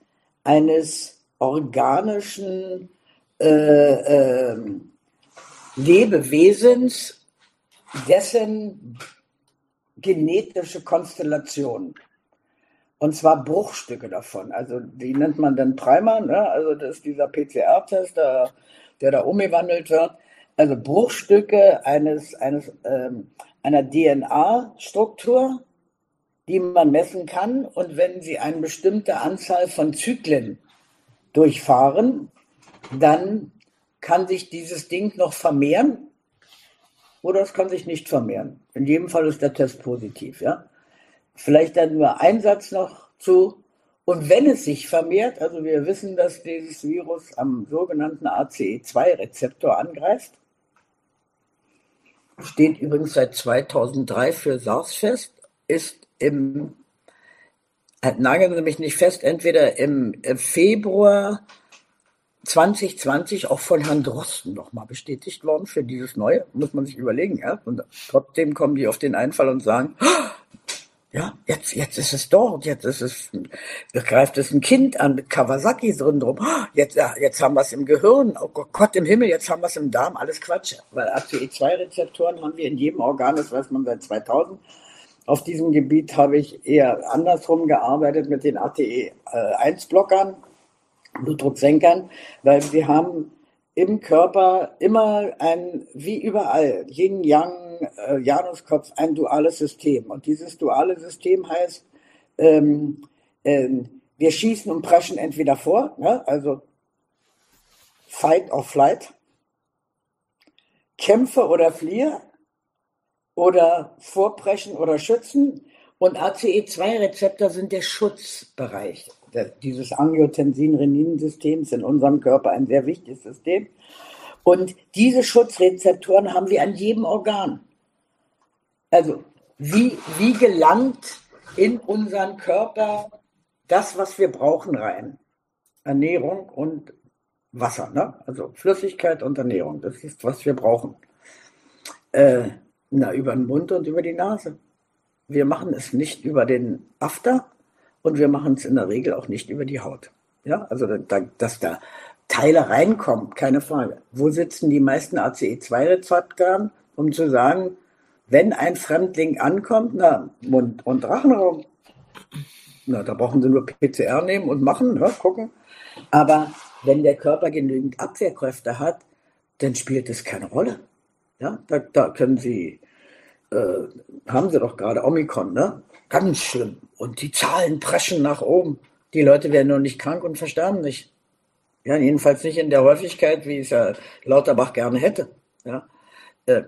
eines organischen äh, äh, Lebewesens, dessen genetische Konstellation und zwar Bruchstücke davon. Also die nennt man dann Primer, ne? also das ist dieser PCR-Test, der, der da umgewandelt wird. Also Bruchstücke eines, eines, ähm, einer DNA-Struktur, die man messen kann. Und wenn sie eine bestimmte Anzahl von Zyklen durchfahren, dann kann sich dieses Ding noch vermehren oder es kann sich nicht vermehren. In jedem Fall ist der Test positiv. Ja? Vielleicht dann nur ein Satz noch zu. Und wenn es sich vermehrt, also wir wissen, dass dieses Virus am sogenannten ACE2-Rezeptor angreift, steht übrigens seit 2003 für SARS fest, ist im, nageln Sie mich nicht fest, entweder im Februar 2020 auch von Herrn Drosten nochmal bestätigt worden für dieses Neue, muss man sich überlegen, ja. Und trotzdem kommen die auf den Einfall und sagen, ja, jetzt, jetzt ist es dort, jetzt ist es, greift es ein Kind an mit Kawasaki-Syndrom. Jetzt, ja, jetzt haben wir es im Gehirn. Oh Gott im Himmel, jetzt haben wir es im Darm. Alles Quatsch. Weil ACE2-Rezeptoren haben wir in jedem Organ, das weiß man seit 2000. Auf diesem Gebiet habe ich eher andersrum gearbeitet mit den ATE1-Blockern, Blutdrucksenkern, weil wir haben im Körper immer ein, wie überall, Yin, Yang, äh, Januskopf, ein duales System. Und dieses duale System heißt, ähm, ähm, wir schießen und preschen entweder vor, ne? also Fight or Flight, Kämpfe oder Fliehe oder Vorpreschen oder Schützen. Und ACE2-Rezeptor sind der Schutzbereich dieses Angiotensin-Renin-Systems in unserem Körper ein sehr wichtiges System. Und diese Schutzrezeptoren haben wir an jedem Organ. Also wie, wie gelangt in unseren Körper das, was wir brauchen, rein? Ernährung und Wasser, ne? also Flüssigkeit und Ernährung, das ist, was wir brauchen. Äh, na, über den Mund und über die Nase. Wir machen es nicht über den After, und wir machen es in der Regel auch nicht über die Haut. Ja, also da, dass da Teile reinkommen, keine Frage. Wo sitzen die meisten ACE2-Rezeptoren, um zu sagen, wenn ein Fremdling ankommt, na, Mund- und Rachenraum, na, da brauchen sie nur PCR nehmen und machen, ne, gucken. Aber wenn der Körper genügend Abwehrkräfte hat, dann spielt es keine Rolle. Ja, da, da können sie, äh, haben sie doch gerade Omikron, ne? Ganz schlimm. Und die Zahlen preschen nach oben. Die Leute werden noch nicht krank und versterben nicht. Ja, jedenfalls nicht in der Häufigkeit, wie es ja Lauterbach gerne hätte. Ja. Äh,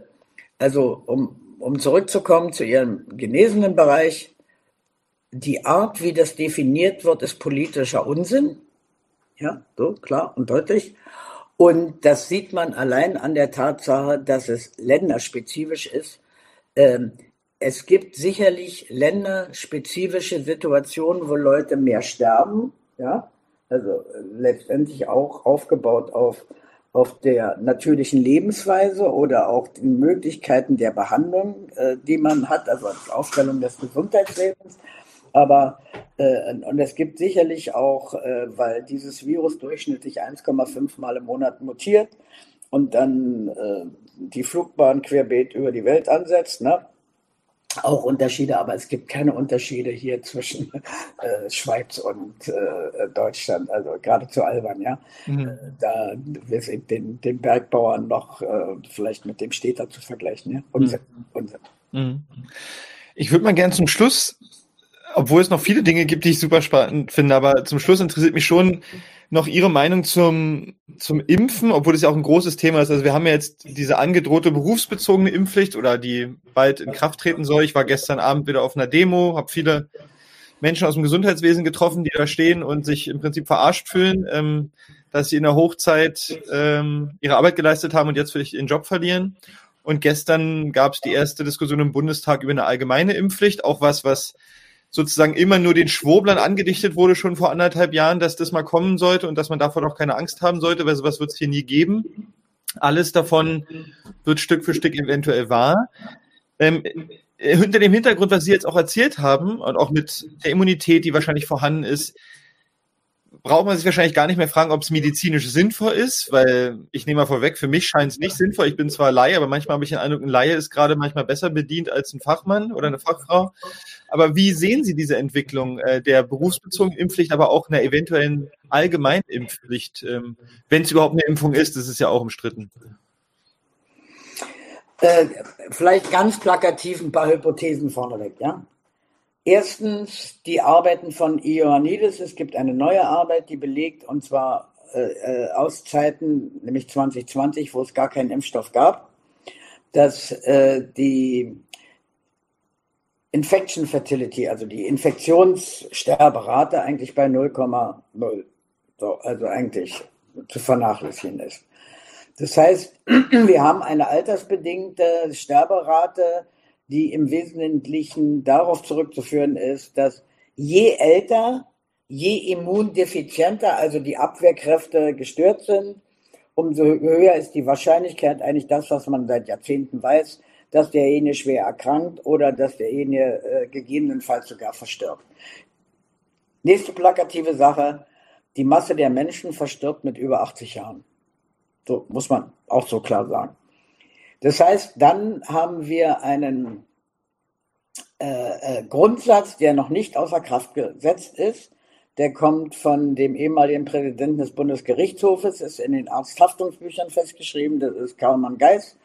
also, um, um zurückzukommen zu Ihrem genesenen Bereich, die Art, wie das definiert wird, ist politischer Unsinn. Ja, so klar und deutlich. Und das sieht man allein an der Tatsache, dass es länderspezifisch ist. Ähm, es gibt sicherlich länderspezifische Situationen, wo Leute mehr sterben, ja, also äh, letztendlich auch aufgebaut auf, auf der natürlichen Lebensweise oder auch den Möglichkeiten der Behandlung, äh, die man hat, also als Aufstellung des Gesundheitslebens. Aber äh, und es gibt sicherlich auch, äh, weil dieses Virus durchschnittlich 1,5 Mal im Monat mutiert und dann äh, die Flugbahn querbeet über die Welt ansetzt, ne? auch Unterschiede, aber es gibt keine Unterschiede hier zwischen <laughs> äh, Schweiz und äh, Deutschland, also geradezu albern, ja. Mhm. Äh, da wir sind den, den Bergbauern noch äh, vielleicht mit dem Städter zu vergleichen, ja. Unsinn, mhm. Unsinn. Mhm. Ich würde mal gerne zum Schluss, obwohl es noch viele Dinge gibt, die ich super spannend finde, aber zum Schluss interessiert mich schon, noch Ihre Meinung zum, zum Impfen, obwohl das ja auch ein großes Thema ist. Also wir haben ja jetzt diese angedrohte berufsbezogene Impfpflicht oder die bald in Kraft treten soll. Ich war gestern Abend wieder auf einer Demo, habe viele Menschen aus dem Gesundheitswesen getroffen, die da stehen und sich im Prinzip verarscht fühlen, ähm, dass sie in der Hochzeit ähm, ihre Arbeit geleistet haben und jetzt vielleicht ihren Job verlieren. Und gestern gab es die erste Diskussion im Bundestag über eine allgemeine Impfpflicht, auch was, was sozusagen immer nur den Schwoblern angedichtet wurde, schon vor anderthalb Jahren, dass das mal kommen sollte und dass man davor auch keine Angst haben sollte, weil sowas wird es hier nie geben. Alles davon wird Stück für Stück eventuell wahr. Ähm, hinter dem Hintergrund, was Sie jetzt auch erzählt haben und auch mit der Immunität, die wahrscheinlich vorhanden ist, braucht man sich wahrscheinlich gar nicht mehr fragen, ob es medizinisch sinnvoll ist, weil ich nehme mal vorweg, für mich scheint es nicht sinnvoll. Ich bin zwar Laie, aber manchmal habe ich den Eindruck, ein Laie ist gerade manchmal besser bedient als ein Fachmann oder eine Fachfrau. Aber wie sehen Sie diese Entwicklung äh, der berufsbezogenen Impfpflicht, aber auch einer eventuellen allgemeinen Impfpflicht, ähm, wenn es überhaupt eine Impfung ist? Das ist ja auch umstritten. Äh, vielleicht ganz plakativ ein paar Hypothesen vorneweg, ja. Erstens die Arbeiten von Ioannidis. Es gibt eine neue Arbeit, die belegt, und zwar äh, äh aus Zeiten, nämlich 2020, wo es gar keinen Impfstoff gab, dass äh, die Infection Fertility, also die Infektionssterberate eigentlich bei 0,0, so, also eigentlich zu vernachlässigen ist. Das heißt, <clears throat> wir haben eine altersbedingte Sterberate, die im Wesentlichen darauf zurückzuführen ist, dass je älter je immundefizienter, also die Abwehrkräfte gestört sind, umso höher ist die Wahrscheinlichkeit, eigentlich das, was man seit Jahrzehnten weiß, dass derjenige schwer erkrankt oder dass derjenige äh, gegebenenfalls sogar verstirbt. Nächste plakative Sache, die Masse der Menschen verstirbt mit über 80 Jahren. So muss man auch so klar sagen. Das heißt, dann haben wir einen äh, äh, Grundsatz, der noch nicht außer Kraft gesetzt ist. Der kommt von dem ehemaligen Präsidenten des Bundesgerichtshofes, ist in den Arzthaftungsbüchern festgeschrieben, das ist Karlmann Geis.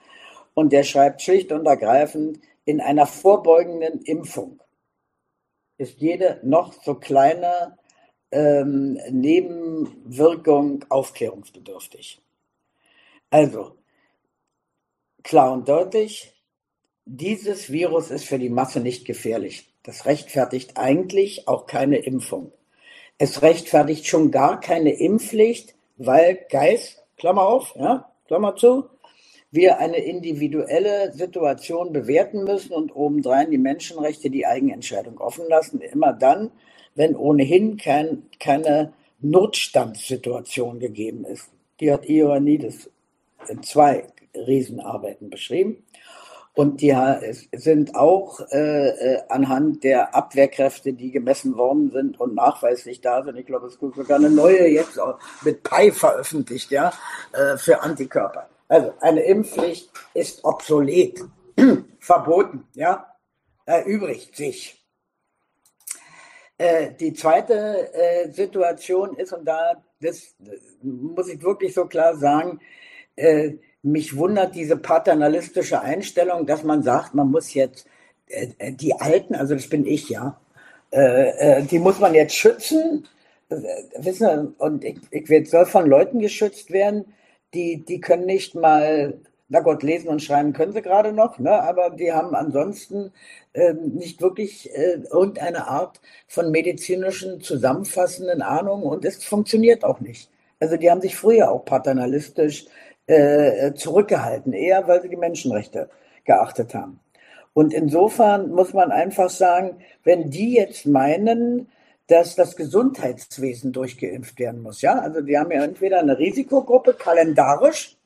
Und der schreibt schlicht und ergreifend, in einer vorbeugenden Impfung ist jede noch so kleine ähm, Nebenwirkung aufklärungsbedürftig. Also, klar und deutlich, dieses Virus ist für die Masse nicht gefährlich. Das rechtfertigt eigentlich auch keine Impfung. Es rechtfertigt schon gar keine Impfpflicht, weil Geist, Klammer auf, ja, Klammer zu, wir eine individuelle Situation bewerten müssen und obendrein die Menschenrechte die Eigenentscheidung offen lassen. Immer dann, wenn ohnehin kein, keine Notstandssituation gegeben ist. Die hat Ioannidis in zwei Riesenarbeiten beschrieben. Und die sind auch äh, äh, anhand der Abwehrkräfte, die gemessen worden sind und nachweislich da sind. Ich glaube, es gibt sogar eine neue jetzt mit Pi veröffentlicht, ja, äh, für Antikörper. Also eine Impfpflicht ist obsolet, <clears throat> verboten, ja, erübrigt sich. Äh, die zweite äh, Situation ist, und da das, muss ich wirklich so klar sagen, mich wundert diese paternalistische Einstellung, dass man sagt, man muss jetzt äh, äh die Alten, also das bin ich ja, äh, äh die muss man jetzt schützen. Äh, wissen und ich, ich soll von Leuten geschützt werden, die, die können nicht mal, na Gott, lesen und schreiben können sie gerade noch, ne, aber die haben ansonsten äh, nicht wirklich äh, irgendeine Art von medizinischen zusammenfassenden Ahnung und es funktioniert auch nicht. Also die haben sich früher auch paternalistisch äh, zurückgehalten, eher weil sie die Menschenrechte geachtet haben. Und insofern muss man einfach sagen, wenn die jetzt meinen, dass das Gesundheitswesen durchgeimpft werden muss, ja, also die haben ja entweder eine Risikogruppe kalendarisch,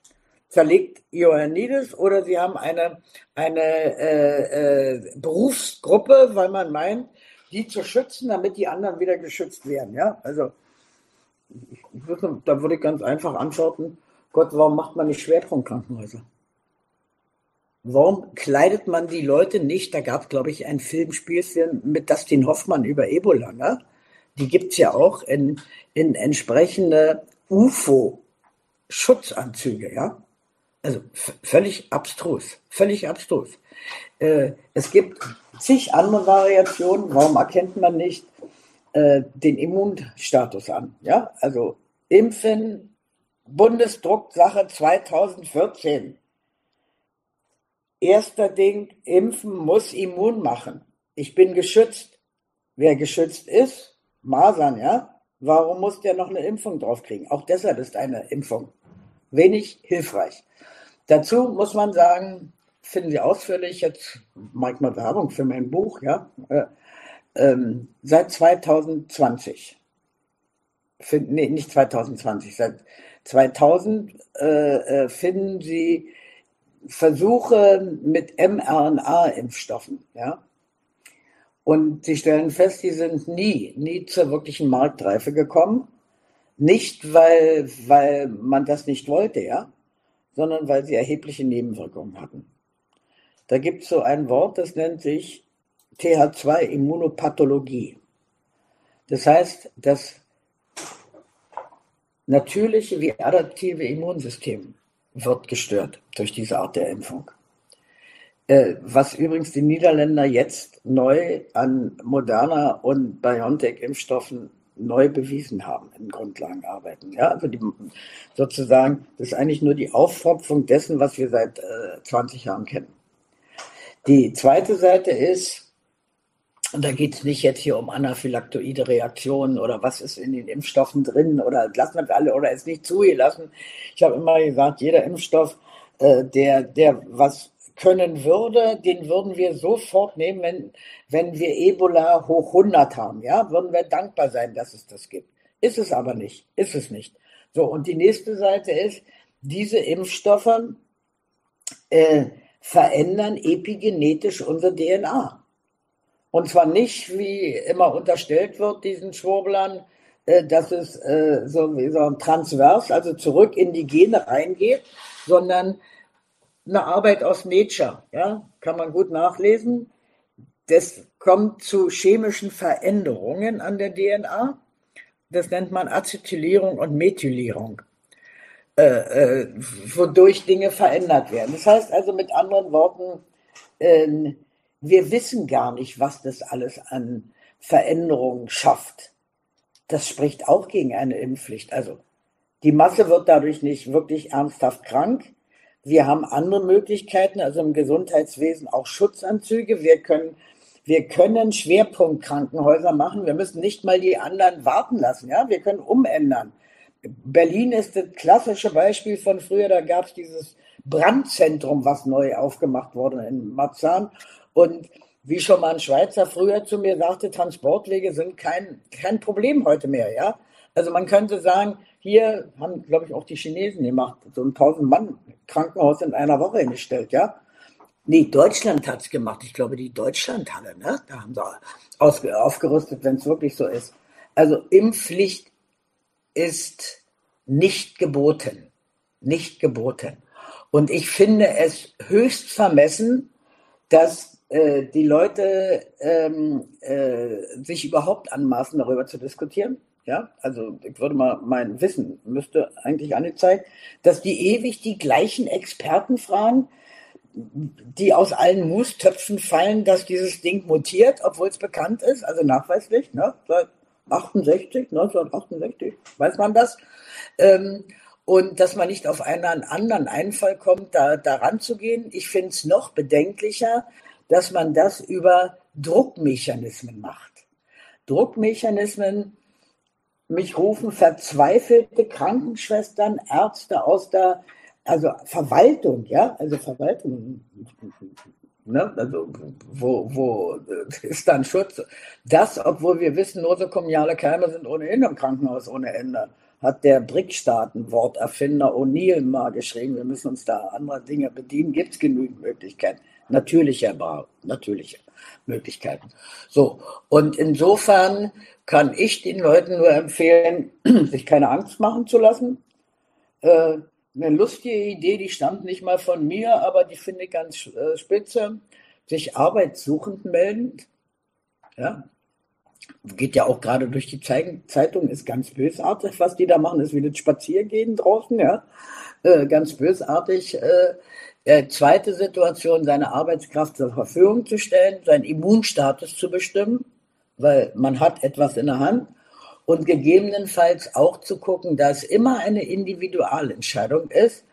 zerlegt Ioannidis, oder sie haben eine, eine äh, äh, Berufsgruppe, weil man meint, die zu schützen, damit die anderen wieder geschützt werden, ja, also ich würde, da würde ich ganz einfach antworten, Gott, warum macht man nicht Schwerpunktkrankenhäuser? Warum kleidet man die Leute nicht? Da gab es, glaube ich, einen Filmspielfilm mit Dustin Hoffmann über Ebola. Ne? Die gibt es ja auch in, in entsprechende UFO-Schutzanzüge. Ja? Also völlig abstrus. Völlig abstrus. Äh, es gibt zig andere Variationen. Warum erkennt man nicht äh, den Immunstatus an? Ja? Also Impfen, Bundesdrucksache 2014. Erster Ding, impfen muss immun machen. Ich bin geschützt. Wer geschützt ist, Masern, ja, warum muss der noch eine Impfung draufkriegen? Auch deshalb ist eine Impfung wenig hilfreich. Dazu muss man sagen, finden Sie ausführlich, jetzt mache ich mal Werbung für mein Buch, ja, äh, ähm, seit 2020, find, nee, nicht 2020, seit 2000 äh, äh, finden Sie Versuche mit mRNA-Impfstoffen, ja. Und Sie stellen fest, die sind nie, nie zur wirklichen Marktreife gekommen. Nicht, weil, weil man das nicht wollte, ja, sondern weil sie erhebliche Nebenwirkungen hatten. Da gibt es so ein Wort, das nennt sich TH2-Immunopathologie. Das heißt, das natürliche wie adaptive Immunsystem wird gestört durch diese Art der Impfung. Äh, was übrigens die Niederländer jetzt neu an Moderna und BioNTech-Impfstoffen neu bewiesen haben in Grundlagenarbeiten. Ja, also die, sozusagen, das ist eigentlich nur die Aufpropfung dessen, was wir seit äh, 20 Jahren kennen. Die zweite Seite ist, und da geht es nicht jetzt hier um anaphylaktoide Reaktionen oder was ist in den Impfstoffen drin oder lassen wir alle oder ist nicht zugelassen. Ich habe immer gesagt, jeder Impfstoff, äh, der, der was können würde, den würden wir sofort nehmen, wenn, wenn wir Ebola hoch 100 haben. Ja, würden wir dankbar sein, dass es das gibt. Ist es aber nicht. Ist es nicht. So, und die nächste Seite ist, diese Impfstoffe äh, verändern epigenetisch unsere DNA. Und zwar nicht, wie immer unterstellt wird, diesen Schwurblern, äh, dass es äh, so wie so Transvers, also zurück in die Gene reingeht, sondern eine Arbeit aus Nature, ja, kann man gut nachlesen. Das kommt zu chemischen Veränderungen an der DNA. Das nennt man Acetylierung und Methylierung, äh, äh, wodurch Dinge verändert werden. Das heißt also mit anderen Worten, äh, wir wissen gar nicht, was das alles an Veränderungen schafft. Das spricht auch gegen eine Impfpflicht. Also die Masse wird dadurch nicht wirklich ernsthaft krank. Wir haben andere Möglichkeiten, also im Gesundheitswesen auch Schutzanzüge. Wir können, wir können Schwerpunktkrankenhäuser machen. Wir müssen nicht mal die anderen warten lassen. Ja, wir können umändern. Berlin ist das klassische Beispiel von früher. Da gab es dieses Brandzentrum, was neu aufgemacht wurde in Marzahn. Und wie schon mal ein Schweizer früher zu mir sagte, Transportwege sind kein, kein Problem heute mehr, ja. Also man könnte sagen, hier haben, glaube ich, auch die Chinesen gemacht, so ein 1000-Mann-Krankenhaus in einer Woche hingestellt, ja. Nee, Deutschland hat es gemacht. Ich glaube, die Deutschlandhalle, ne? Da haben sie aus, aufgerüstet, wenn es wirklich so ist. Also Impfpflicht ist nicht geboten. Nicht geboten. Und ich finde es höchst vermessen, dass äh, die Leute ähm, äh, sich überhaupt anmaßen, darüber zu diskutieren. Ja, also ich würde mal mein Wissen müsste eigentlich angezeigt, dass die ewig die gleichen Experten fragen, die aus allen Mustöpfen fallen, dass dieses Ding mutiert, obwohl es bekannt ist, also nachweislich, ne, seit 68, 1968, weiß man das. Ähm, und dass man nicht auf einen anderen Einfall kommt, da, da ranzugehen. Ich finde es noch bedenklicher, dass man das über Druckmechanismen macht. Druckmechanismen, mich rufen verzweifelte Krankenschwestern, Ärzte aus der also Verwaltung, ja, also Verwaltung, ne, also wo, wo ist dann Schutz? Das, obwohl wir wissen, nosokomiale Keime sind ohnehin im Krankenhaus ohne Ende, hat der BRIC-Staaten-Worterfinder O'Neill mal geschrieben, wir müssen uns da anderer Dinge bedienen, gibt es genügend Möglichkeiten natürlicher war, natürliche Möglichkeiten. So, und insofern kann ich den Leuten nur empfehlen, <clears throat> sich keine Angst machen zu lassen. Äh, eine lustige Idee, die stammt nicht mal von mir, aber die finde ich ganz äh, spitze. Sich arbeitssuchend melden. Ja, geht ja auch gerade durch die Zeitung, ist ganz bösartig, was die da machen, ist wie das Spaziergehen draußen, ja, äh, ganz bösartig. Äh, äh, zweite Situation, seine Arbeitskraft zur Verfügung zu stellen, seinen Immunstatus zu bestimmen, weil man hat etwas in der Hand und gegebenenfalls auch zu gucken, dass immer eine Individualentscheidung ist,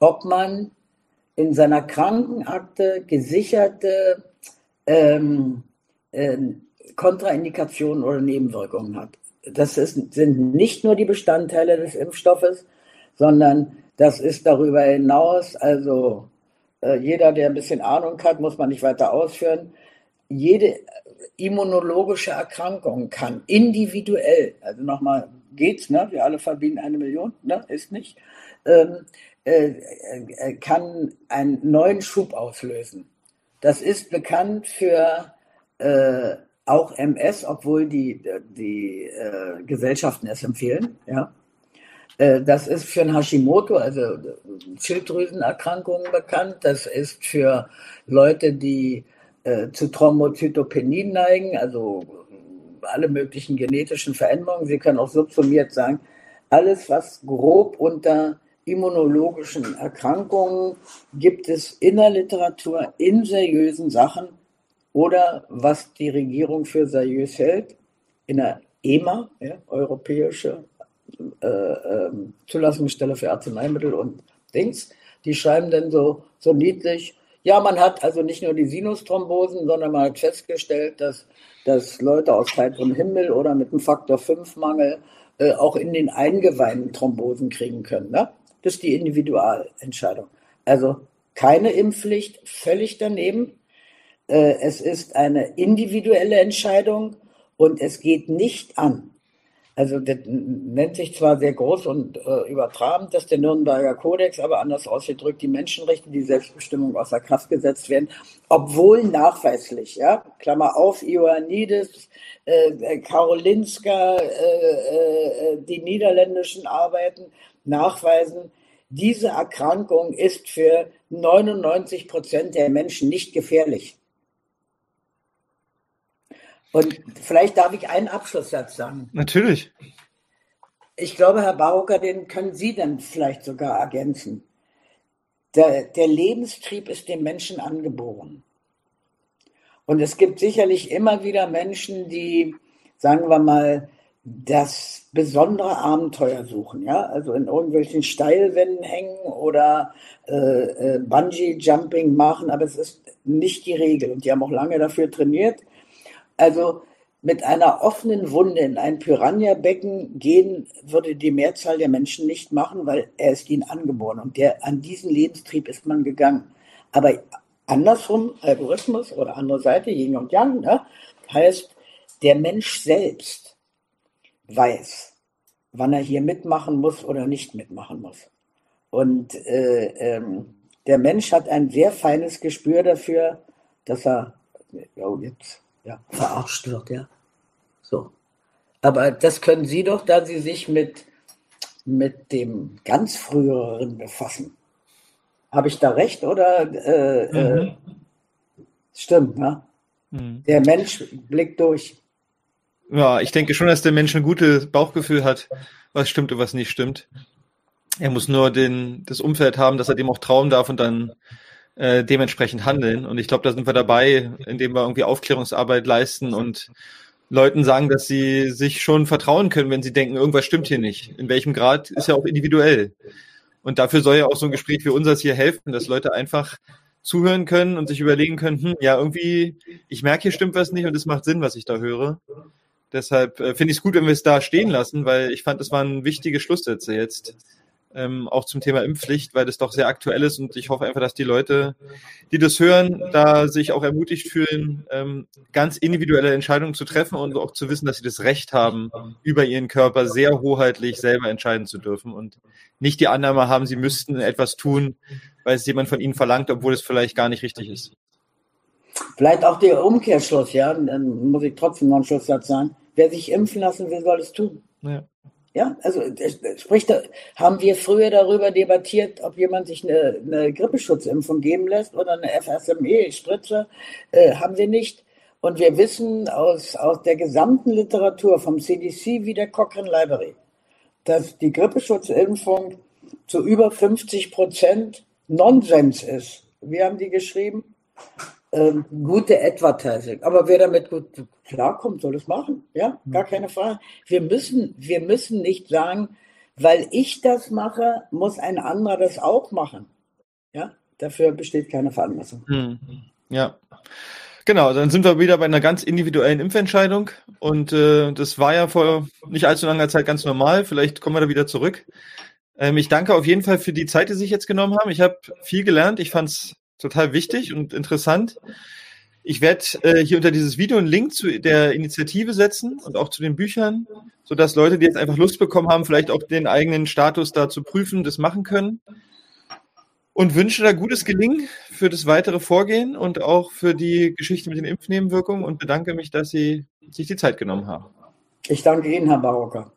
ob man in seiner Krankenakte gesicherte ähm, äh, Kontraindikationen oder Nebenwirkungen hat. Das ist, sind nicht nur die Bestandteile des Impfstoffes, sondern das ist darüber hinaus, also jeder, der ein bisschen Ahnung hat, muss man nicht weiter ausführen. Jede immunologische Erkrankung kann individuell, also nochmal geht's, ne? Wir alle verdienen eine Million, ne? Ist nicht, ähm, äh, äh, kann einen neuen Schub auslösen. Das ist bekannt für äh, auch MS, obwohl die, die äh, Gesellschaften es empfehlen, ja. Äh, das ist für ein Hashimoto, also Schilddrüsenerkrankungen bekannt. Das ist für Leute, die äh, zu Thrombozytopenie neigen, also alle möglichen genetischen Veränderungen. Sie können auch subsumiert sagen, alles, was grob unter immunologischen Erkrankungen gibt es in der Literatur, in seriösen Sachen oder was die Regierung für seriös hält, in der EMA, ja, Europäische äh, äh, Zulassungsstelle für Arzneimittel und Dings, die schreiben dann so, so niedlich, ja, man hat also nicht nur die Sinusthrombosen, sondern man hat festgestellt, dass, dass Leute aus heiterem Himmel oder mit einem Faktor 5-Mangel äh, auch in den Eingeweiden Thrombosen kriegen können. Ne? Das ist die Individualentscheidung. Also keine Impfpflicht, völlig daneben. Äh, es ist eine individuelle Entscheidung und es geht nicht an. Also das nennt sich zwar sehr groß und äh, übertragen, dass der Nürnberger Kodex, aber anders ausgedrückt die Menschenrechte, die Selbstbestimmung außer Kraft gesetzt werden, obwohl nachweislich, ja, Klammer auf, Ioannidis, äh, Karolinska, äh, äh, die niederländischen Arbeiten nachweisen, diese Erkrankung ist für 99 Prozent der Menschen nicht gefährlich. Und vielleicht darf ich einen Abschlusssatz sagen. Natürlich. Ich glaube, Herr Barocker, den können Sie dann vielleicht sogar ergänzen. Der, der Lebenstrieb ist dem Menschen angeboren. Und es gibt sicherlich immer wieder Menschen, die, sagen wir mal, das besondere Abenteuer suchen, ja, also in irgendwelchen Steilwänden hängen oder äh, äh, Bungee-Jumping machen, aber es ist nicht die Regel und die haben auch lange dafür trainiert also mit einer offenen Wunde in ein Piranha-Becken gehen würde die Mehrzahl der Menschen nicht machen, weil er ist ihnen angeboren und der, an diesen Lebenstrieb ist man gegangen. Aber andersrum, Algorithmus oder andere Seite, Yin und Yang, ne, heißt, der Mensch selbst weiß, wann er hier mitmachen muss oder nicht mitmachen muss. Und äh, ähm, der Mensch hat ein sehr feines Gespür dafür, dass er, ja, jetzt ja, verarscht wird, ja. So. Aber das können Sie doch, da Sie sich mit, mit dem ganz früheren befassen. Habe ich da recht oder? Äh, äh mhm. äh, stimmt, ne? Mhm. Der Mensch blickt durch. Ja, ich denke schon, dass der Mensch ein gutes Bauchgefühl hat, was stimmt und was nicht stimmt. Er muss nur den, das Umfeld haben, dass er dem auch trauen darf und dann äh, dementsprechend handeln. Und ich glaube, da sind wir dabei, indem wir irgendwie Aufklärungsarbeit leisten und Leuten sagen, dass sie sich schon vertrauen können, wenn sie denken, irgendwas stimmt hier nicht. In welchem Grad ist ja auch individuell. Und dafür soll ja auch so ein Gespräch wie unseres hier helfen, dass Leute einfach zuhören können und sich überlegen können, hm, ja, irgendwie, ich merke, hier stimmt was nicht und es macht Sinn, was ich da höre. Deshalb äh, finde ich es gut, wenn wir es da stehen lassen, weil ich fand, das waren wichtige Schlusssätze jetzt ähm, auch zum Thema Impfpflicht, weil das doch sehr aktuell ist und ich hoffe einfach, dass die Leute, die das hören, da sich auch ermutigt fühlen, ähm, ganz individuelle Entscheidungen zu treffen und auch zu wissen, dass sie das Recht haben, über ihren Körper sehr hoheitlich selber entscheiden zu dürfen und nicht die Annahme haben, sie müssten etwas tun, weil es jemand von ihnen verlangt, obwohl es vielleicht gar nicht richtig ist. Vielleicht auch der Umkehrschluss, ja, dann muss ich trotzdem noch einen Schlusssatz sagen. Wer sich impfen lassen will, soll es tun. Ja. Ja, also sprich, da haben wir früher darüber debattiert, ob jemand sich eine, eine Grippeschutzimpfung geben lässt oder eine FSME-Spritze. Äh, haben wir nicht. Und wir wissen aus, aus der gesamten Literatur vom CDC wie der Cochrane Library, dass die Grippeschutzimpfung zu über 50 Prozent Nonsens ist. Wir haben die geschrieben ähm, gute Advertising. Aber wer damit gut klarkommt, soll es machen. Ja, gar keine Frage. Wir müssen, wir müssen nicht sagen, weil ich das mache, muss ein anderer das auch machen. Ja, dafür besteht keine Veranlassung. Hm. Ja. Genau, dann sind wir wieder bei einer ganz individuellen Impfentscheidung und äh, das war ja vor nicht allzu langer Zeit ganz normal. Vielleicht kommen wir da wieder zurück. Ähm, ich danke auf jeden Fall für die Zeit, die Sie sich jetzt genommen haben. Ich habe viel gelernt. Ich fand es total wichtig und interessant. Ich werde äh, hier unter dieses Video einen Link zu der Initiative setzen und auch zu den Büchern, sodass Leute, die jetzt einfach Lust bekommen haben, vielleicht auch den eigenen Status da zu prüfen, das machen können. Und wünsche da gutes Gelingen für das weitere Vorgehen und auch für die Geschichte mit den Impfnebenwirkungen und bedanke mich, dass Sie sich die Zeit genommen haben. Ich danke Ihnen, Herr Barocker.